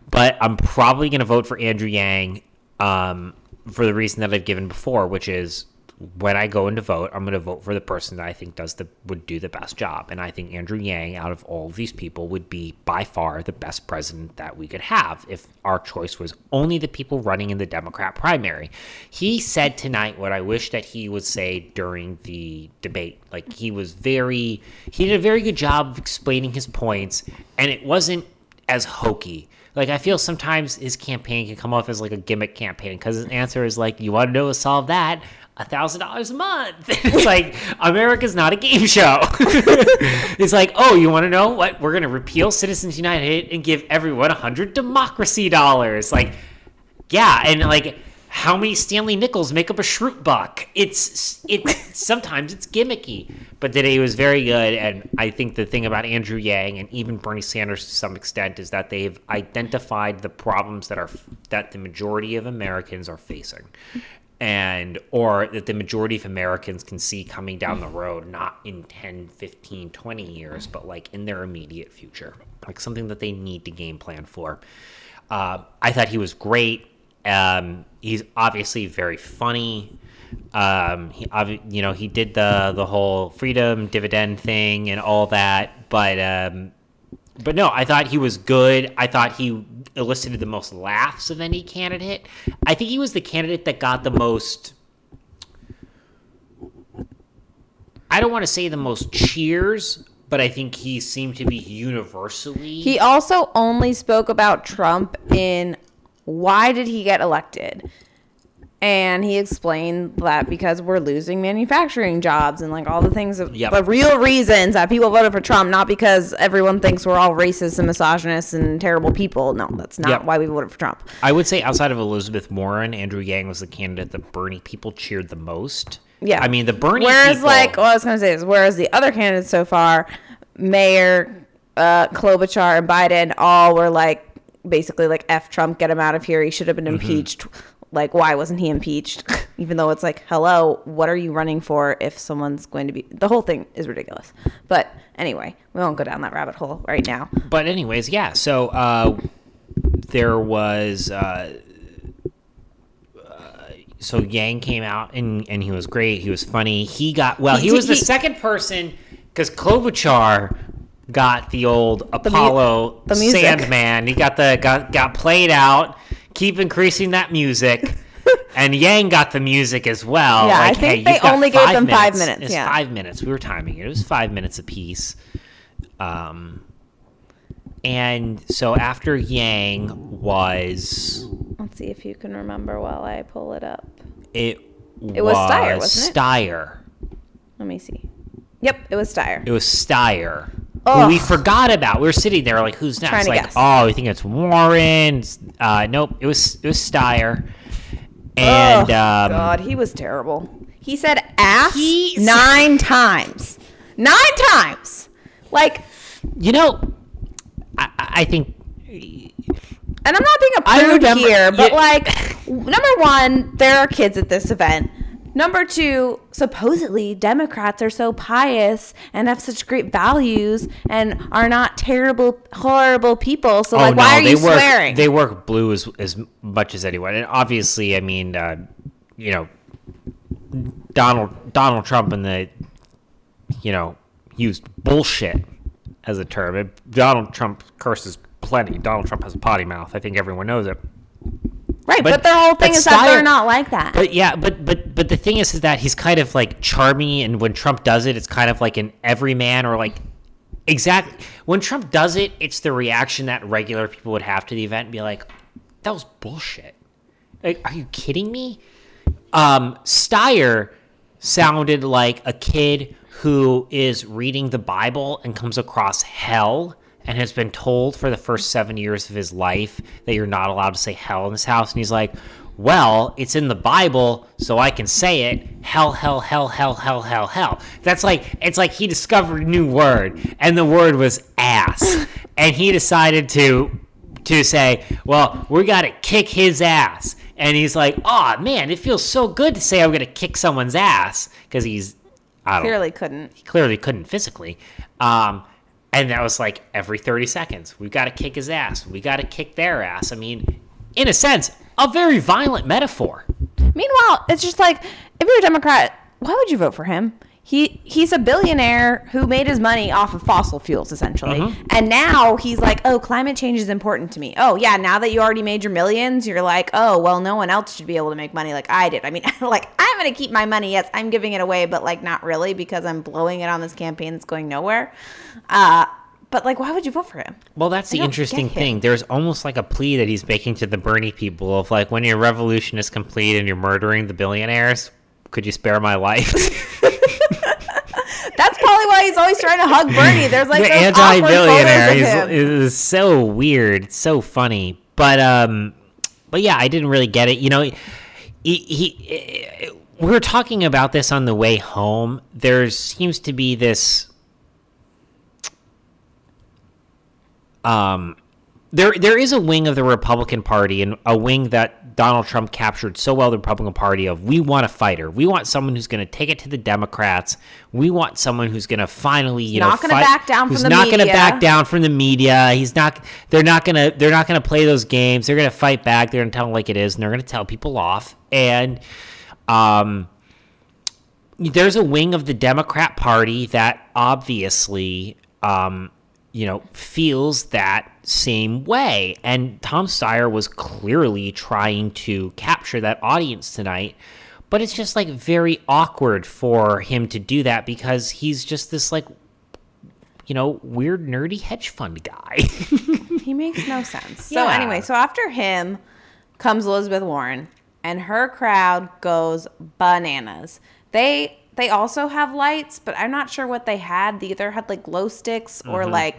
S1: But I'm probably going to vote for Andrew Yang. Um, for the reason that I've given before, which is when I go in to vote, I'm going to vote for the person that I think does the would do the best job, and I think Andrew Yang, out of all of these people, would be by far the best president that we could have if our choice was only the people running in the Democrat primary. He said tonight what I wish that he would say during the debate. Like he was very, he did a very good job of explaining his points, and it wasn't as hokey. Like I feel sometimes his campaign can come off as like a gimmick campaign because his answer is like, "You want to know to solve that? Thousand dollars a month." it's like America's not a game show. it's like, oh, you want to know what? We're gonna repeal Citizens United and give everyone a hundred democracy dollars. Like, yeah, and like. How many Stanley nickels make up a Schrute buck? It's it. sometimes it's gimmicky, but today was very good. And I think the thing about Andrew Yang and even Bernie Sanders to some extent is that they've identified the problems that are that the majority of Americans are facing, and or that the majority of Americans can see coming down the road, not in 10, 15, 20 years, but like in their immediate future, like something that they need to game plan for. Uh, I thought he was great. Um, he's obviously very funny. Um, he, you know, he did the the whole freedom dividend thing and all that, but um, but no, I thought he was good. I thought he elicited the most laughs of any candidate. I think he was the candidate that got the most. I don't want to say the most cheers, but I think he seemed to be universally.
S2: He also only spoke about Trump in why did he get elected? And he explained that because we're losing manufacturing jobs and like all the things, of,
S1: Yep.
S2: the real reasons that people voted for Trump, not because everyone thinks we're all racist and misogynists and terrible people. No, that's not
S1: Yep.
S2: why we voted for Trump.
S1: I would say outside of Elizabeth Warren, Andrew Yang was the candidate that Bernie people cheered the most.
S2: Yeah.
S1: I mean the Bernie.
S2: Whereas,
S1: people,
S2: like, what I was going to say is, whereas the other candidates so far, Mayor, uh, Klobuchar, and Biden, all were like, basically, like, F Trump, get him out of here. He should have been
S1: Mm-hmm.
S2: Like, why wasn't he impeached? Even though it's like, hello, what are you running for if someone's going to be. The whole thing is ridiculous. But anyway, we won't go down that rabbit hole right now.
S1: But anyways, yeah. So uh, there was. Uh, uh, so Yang came out and and he was great. He was funny. He got well. He,
S2: He-
S1: was the
S2: he-
S1: second person because Klobuchar got the old Apollo
S2: the music.
S1: Sandman. He got the got got played out. Keep increasing that music. And Yang got the music as well.
S2: Yeah, I think
S1: hey,
S2: they only gave them five minutes,
S1: It's
S2: yeah.
S1: five minutes. We were timing it. It was five minutes apiece. Um, and so after Yang was
S2: Let's see if you can remember while I pull it up.
S1: it,
S2: It was Steyer, wasn't it?
S1: Steyer.
S2: Let me see. Yep, it was Steyer.
S1: It was Steyer. Who
S2: Ugh.
S1: we forgot about. We were sitting there like, who's next?
S2: Trying
S1: like, oh, we think it's Warren. Uh, nope, it was it was Steyer. And
S2: oh,
S1: um,
S2: God, he was terrible. He said ass
S1: He said-
S2: nine times. Nine times. Like,
S1: you know, I, I think
S2: and I'm not being a prude
S1: remember-
S2: here, but
S1: yeah.
S2: like, number one, there are kids at this event. Number two, supposedly Democrats are so pious and have such great values and are not terrible, horrible people. So, like, why are you
S1: Oh, work,
S2: swearing?
S1: They work blue as as much as anyone, and obviously, I mean, uh, you know, Donald Donald Trump and the, you know, used bullshit as a term. It, Donald Trump curses plenty. Donald Trump has a potty mouth. I think everyone knows it.
S2: Right, but,
S1: but-
S2: their whole thing is that they're not like that.
S1: But yeah, but but but the thing is, is that he's kind of like charming, and when Trump does it, it's kind of like an everyman or like exactly when Trump does it, it's the reaction that regular people would have to the event and be like, "That was bullshit." Like, are you kidding me? Um, Steyer sounded like a kid who is reading the Bible and comes across hell and has been told for the first seven years of his life that you're not allowed to say hell in this house. And he's like, well, it's in the Bible, so I can say it. Hell, hell, hell, hell, hell, hell, hell. That's like, it's like he discovered a new word, and the word was ass. and he decided to to say, well, we got to kick his ass. And he's like, oh, man, it feels so good to say I'm going to kick someone's ass because he's, I don't
S2: Clearly couldn't.
S1: he clearly couldn't physically. Um, and that was like every 30 seconds. We got to kick his ass. We got to kick their ass. I mean, in a sense, a very violent metaphor.
S2: Meanwhile, it's just like if you're a Democrat, why would you vote for him? He he's a billionaire who made his money off of fossil fuels essentially.
S1: Mm-hmm.
S2: And now he's like, "Oh, climate change is important to me." Oh, yeah, now that you already made your millions, you're like, "Oh, well, no one else should be able to make money like I did." I mean, like I'm going to keep my money. Yes, I'm giving it away, but like not really because I'm blowing it on this campaign that's going nowhere. Uh but like why would you vote for him?
S1: Well, that's the interesting thing. There's almost like a plea that he's making to the Bernie people of like, when your revolution is complete and you're murdering the billionaires, could you spare my life?
S2: That's probably why he's always trying to hug Bernie. There's like
S1: the
S2: those
S1: anti
S2: awkward
S1: billionaire
S2: photos
S1: is,
S2: of him.
S1: is so weird. It's so funny. But um but yeah, I didn't really get it. You know, he, he we were talking about this on the way home. There seems to be this um there there is a wing of the Republican Party and a wing that Donald Trump captured so well the Republican Party of we want a fighter. We want someone who's going to take it to the Democrats. We want someone who's going to finally, you know,
S2: not gonna
S1: fight-
S2: back down from the
S1: not gonna back down from the media. He's not they're not going to they're not going to play those games. They're going to fight back. They're going to tell them like it is and they're going to tell people off. And um there's a wing of the Democrat Party that obviously, um, you know, feels that same way. And Tom Steyer was clearly trying to capture that audience tonight. But it's just like very awkward for him to do that because he's just this like, you know, weird nerdy hedge fund guy.
S2: He makes no sense. So
S1: Yeah.
S2: anyway, so after him comes Elizabeth Warren, and her crowd goes bananas. They they also have lights, but I'm not sure what they had. They either had like glow sticks or like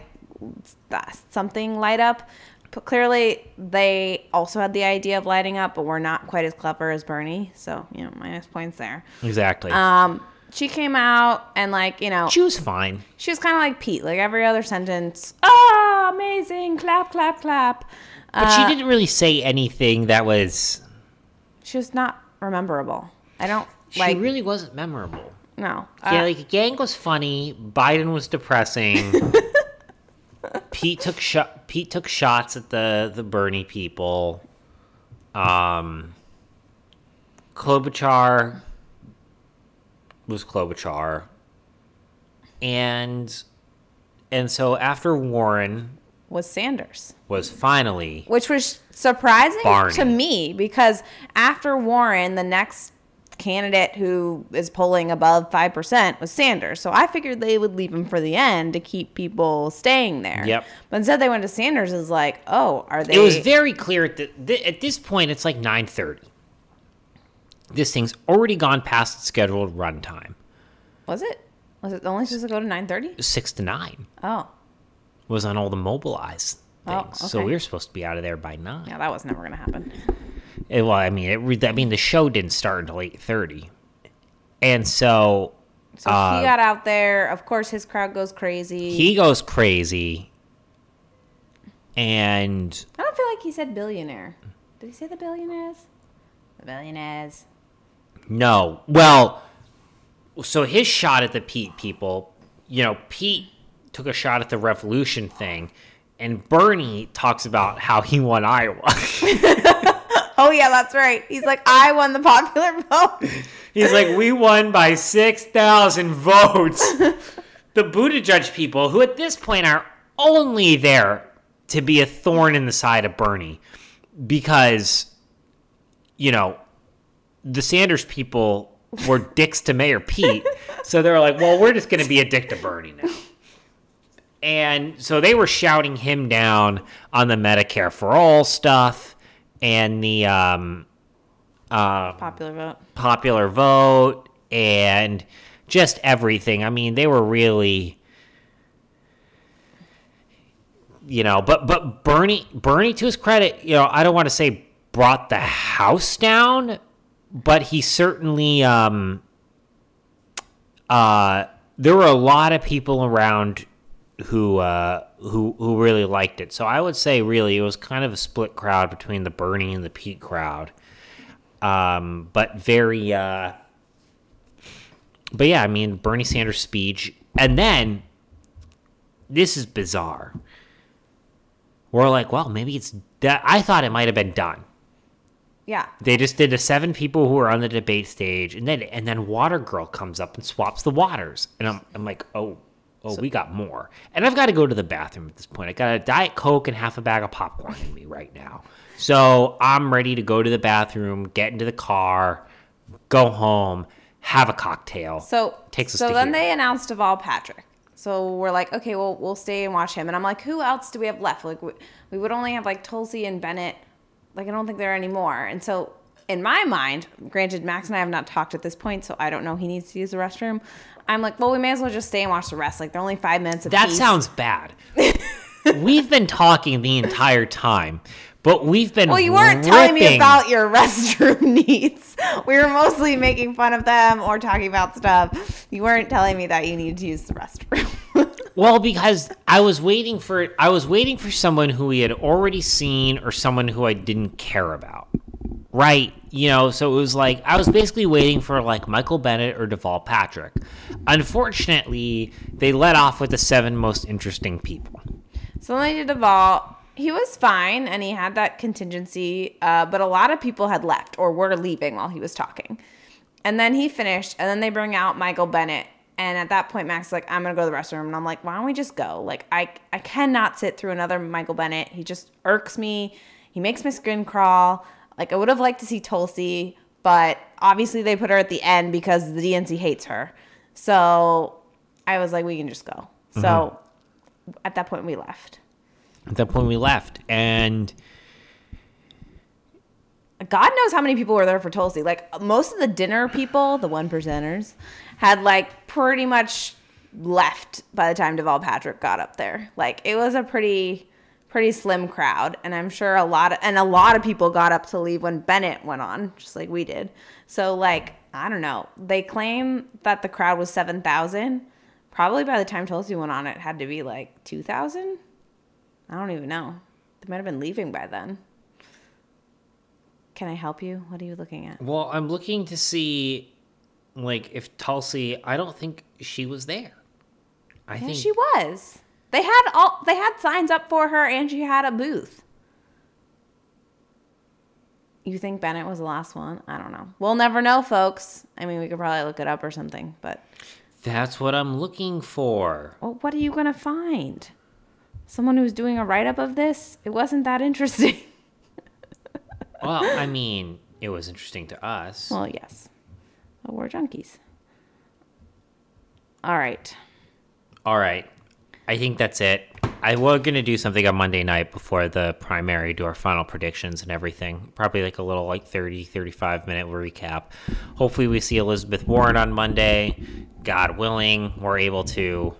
S2: something light up. But clearly, they also had the idea of lighting up, but were not quite as clever as Bernie. So you know, minus points there.
S1: exactly.
S2: Um, she came out and like you know
S1: she was fine.
S2: she was kind of like Pete, like every other sentence. Ah, amazing! Clap, clap, clap.
S1: But
S2: Uh,
S1: she didn't really say anything that was.
S2: She was not rememberable. I don't
S1: She
S2: like.
S1: really wasn't memorable.
S2: no.
S1: Yeah,
S2: Uh,
S1: like Yang was funny. Biden was depressing. Pete took shot. Pete took shots at the the Bernie people. Um, Klobuchar was Klobuchar, and and so after Warren
S2: was Sanders,
S1: was finally
S2: which was surprising
S1: Barney.
S2: to me because after Warren, the next candidate who is polling above five percent was Sanders. So I figured they would leave him for the end to keep people staying there.
S1: Yep.
S2: But instead, they went to Sanders. Is like, oh, are they?
S1: it was very clear at, the, at this point it's like 9.30 this thing's already gone past its scheduled runtime
S2: was it? Was it only supposed to go to nine thirty?
S1: 6 to 9
S2: Oh,
S1: was on all the mobilized
S2: Oh,
S1: things so we were supposed to be out of there by 9
S2: yeah, that was never gonna happen.
S1: It- well i mean it, re- i mean the show didn't start until 8.30 and so
S2: So
S1: Uh,
S2: he got out there. Of course, his crowd goes crazy.
S1: he goes crazy and
S2: I don't feel like he said billionaire. Did he say the billionaires? The billionaires.
S1: No. Well, so his shot at the Pete people, you know, Pete took a shot at the revolution thing, and Bernie talks about how he won Iowa.
S2: Oh yeah, that's right. He's like, I won the popular vote.
S1: He's like, we won by 6,000 votes. the Buttigieg people, who at this point are only there to be a thorn in the side of Bernie, because, you know, the Sanders people were dicks to Mayor Pete. So they're like, well, we're just going to be a dick to Bernie now. And so they were shouting him down on the Medicare for All stuff and the um, uh,
S2: Popular vote.
S1: popular vote and just everything. I mean, they were really you know, but but Bernie Bernie to his credit, you know, I don't want to say brought the house down, but he certainly um uh there were a lot of people around who uh who who really liked it. So I would say really it was kind of a split crowd between the Bernie and the Pete crowd. Um but very uh but yeah, I mean Bernie Sanders speech and then this is bizarre. We're like, well, maybe it's that I thought it might have been done.
S2: Yeah.
S1: They just did the seven people who were on the debate stage, and then and then Water Girl comes up and swaps the waters, and I'm I'm like, oh, oh, we got more, and I've got to go to the bathroom at this point. I got a diet coke and half a bag of popcorn in me right now, so I'm ready to go to the bathroom, get into the car, go home, have a cocktail.
S2: So
S1: Takes us
S2: so then
S1: here.
S2: they announced Deval Patrick. So we're like, okay, well, we'll stay and watch him. And I'm like, who else do we have left? Like, we, we would only have like Tulsi and Bennet. Like, I don't think there are any more. And so, in my mind, granted, Max and I have not talked at this point, so I don't know he needs to use the restroom. I'm like, well, we may as well just stay and watch the rest. Like, they're only five minutes.
S1: Of That
S2: apiece.
S1: sounds bad. we've been talking the entire time, but we've been
S2: Well, you weren't telling me about your restroom needs. We were mostly making fun of them or talking about stuff. You weren't telling me that you needed to use the restroom.
S1: Well, because I was waiting for I was waiting for someone who we had already seen or someone who I didn't care about. Right? You know, so it was like I was basically waiting for like Michael Bennet or Deval Patrick. Unfortunately, they let off with the seven most interesting people.
S2: So then they did Deval. He was fine and he had that contingency, uh, but a lot of people had left or were leaving while he was talking. And then he finished, and then they bring out Michael Bennet. And at that point, Max is like, I'm gonna go to the restroom. And I'm like, why don't we just go? Like, I I cannot sit through another Michael Bennet. He just irks me. He makes my skin crawl. Like, I would have liked to see Tulsi, but obviously they put her at the end because the DNC hates her. So I was like, we can just go. So mm-hmm. at that point, we left.
S1: At that point, we left, and
S2: God knows how many people were there for Tulsi. Like most of the dinner people, the one percenters, had like pretty much left by the time Deval Patrick got up there. Like it was a pretty pretty slim crowd and I'm sure a lot of and a lot of people got up to leave when Bennet went on, just like we did. So like, I don't know. They claim that the crowd was 7,000. Probably by the time Tulsi went on it had to be like 2,000. I don't even know. They might have been leaving by then. Can I help you? What are you looking at?
S1: well, I'm looking to see like if Tulsi. I don't think she was there. I
S2: Yeah,
S1: think
S2: she was. They had all they had signs up for her and she had a booth. You think Bennet was the last one? I don't know. We'll never know, folks. I mean, we could probably look it up or something, but
S1: that's what I'm looking for.
S2: well, what are you going to find? Someone who's doing a write up of this? It wasn't that interesting.
S1: Well, I mean, it was interesting to us.
S2: well, yes. But we're junkies. All right.
S1: All right. I think that's it. I was to do something on Monday night before the primary, do our final predictions and everything. Probably like a little like 30, 35 minute recap. Hopefully, we see Elizabeth Warren on Monday. God willing, we're able to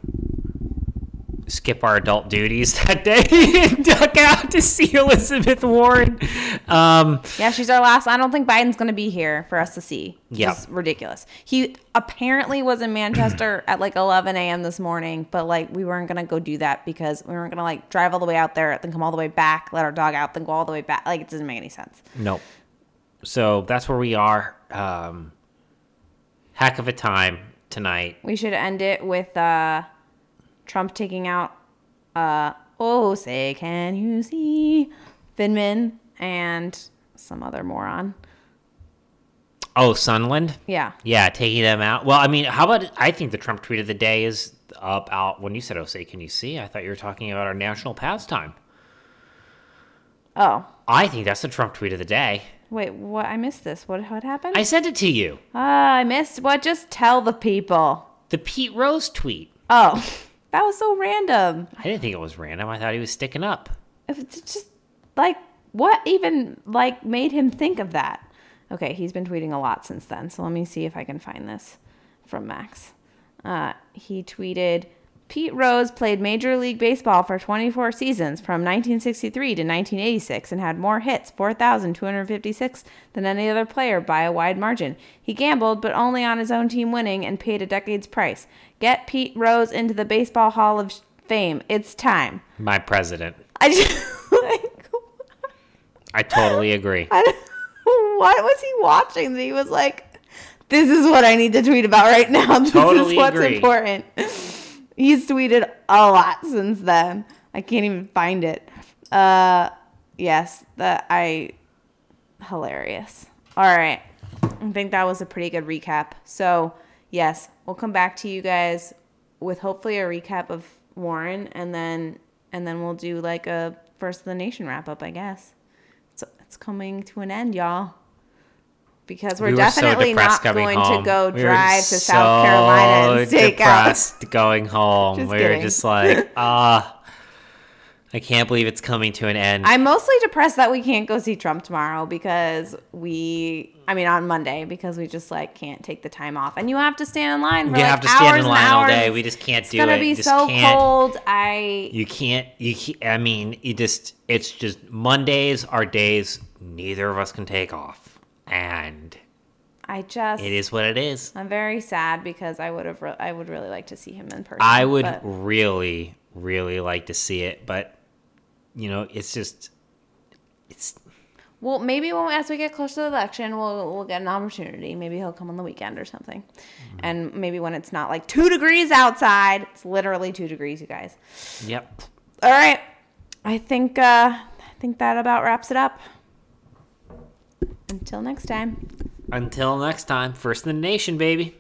S1: skip our adult duties that day and duck out to see Elizabeth Warren. Um,
S2: Yeah, she's our last. I don't think Biden's going to be here for us to see.
S1: Yeah.
S2: ridiculous. He apparently was in Manchester at like 11 a.m. this morning, but like we weren't going to go do that because we weren't going to like drive all the way out there, then come all the way back, let our dog out, then go all the way back. Like it doesn't make any sense.
S1: Nope. So that's where we are. Um, heck of a time tonight.
S2: We should end it with uh, Trump taking out, uh, oh, say, can you see Vindman and some other moron.
S1: Oh, Sondland?
S2: Yeah.
S1: Yeah, taking them out. Well, I mean, how about I think the Trump tweet of the day is up out when you said, "Oh, say, can you see?" I thought you were talking about our national pastime.
S2: Oh,
S1: I think that's the Trump tweet of the day.
S2: wait, what? I missed this. What, what happened?
S1: I sent it to you.
S2: Ah, I missed what? Just tell the people.
S1: The Pete Rose tweet.
S2: Oh, that was so random.
S1: I didn't think it was random. I thought he was sticking up.
S2: It's just like what even like made him think of that? Okay, he's been tweeting a lot since then. So let me see if I can find this from Max. Uh, he tweeted. Pete Rose played Major League Baseball for 24 seasons from 1963 to 1986 and had more hits, 4,256, than any other player by a wide margin. He gambled, but only on his own team winning and paid a decade's price. Get Pete Rose into the Baseball Hall of Fame. It's time.
S1: My president.
S2: I just like
S1: I totally agree.
S2: I what was he watching that he was like, this is what I need to tweet about right now. This
S1: Totally
S2: is what's
S1: agree.
S2: important. He's tweeted a lot since then. I can't even find it. Uh, yes, that I. hilarious. All right. I think that was a pretty good recap. So, yes, we'll come back to you guys with hopefully a recap of Warren and then and then we'll do like a first of the nation wrap up, I guess. So it's coming to an end, y'all. Because we're
S1: We were so
S2: definitely not going
S1: home.
S2: to go
S1: We
S2: drive to
S1: so
S2: South Carolina and stake out.
S1: depressed going home. We
S2: kidding.
S1: were just like, ah, I can't believe it's coming to an end.
S2: I'm mostly depressed that we can't go see Trump tomorrow because we, I mean, on Monday because we just like can't take the time off, and you have to stand in line. For
S1: you
S2: like
S1: have to stand in line all day. We just can't do it.
S2: It's
S1: do
S2: gonna
S1: it.
S2: be
S1: You just
S2: so
S1: can't.
S2: cold. I
S1: You can't. You. I mean, you just. It's just Mondays are days neither of us can take off, and
S2: I just
S1: it is what it is.
S2: I'm very sad because I would have re- I would really like to see him in person.
S1: I would
S2: but-
S1: really, really like to see it, but you know, it's just. It's
S2: well, maybe when as we get closer to the election, we'll we'll get an opportunity. Maybe he'll come on the weekend or something,
S1: Mm-hmm.
S2: and maybe when it's not like two degrees outside, it's literally two degrees, you guys.
S1: yep.
S2: All right, I think uh, I think that about wraps it up. Until next time.
S1: Until next time, first in the nation, baby.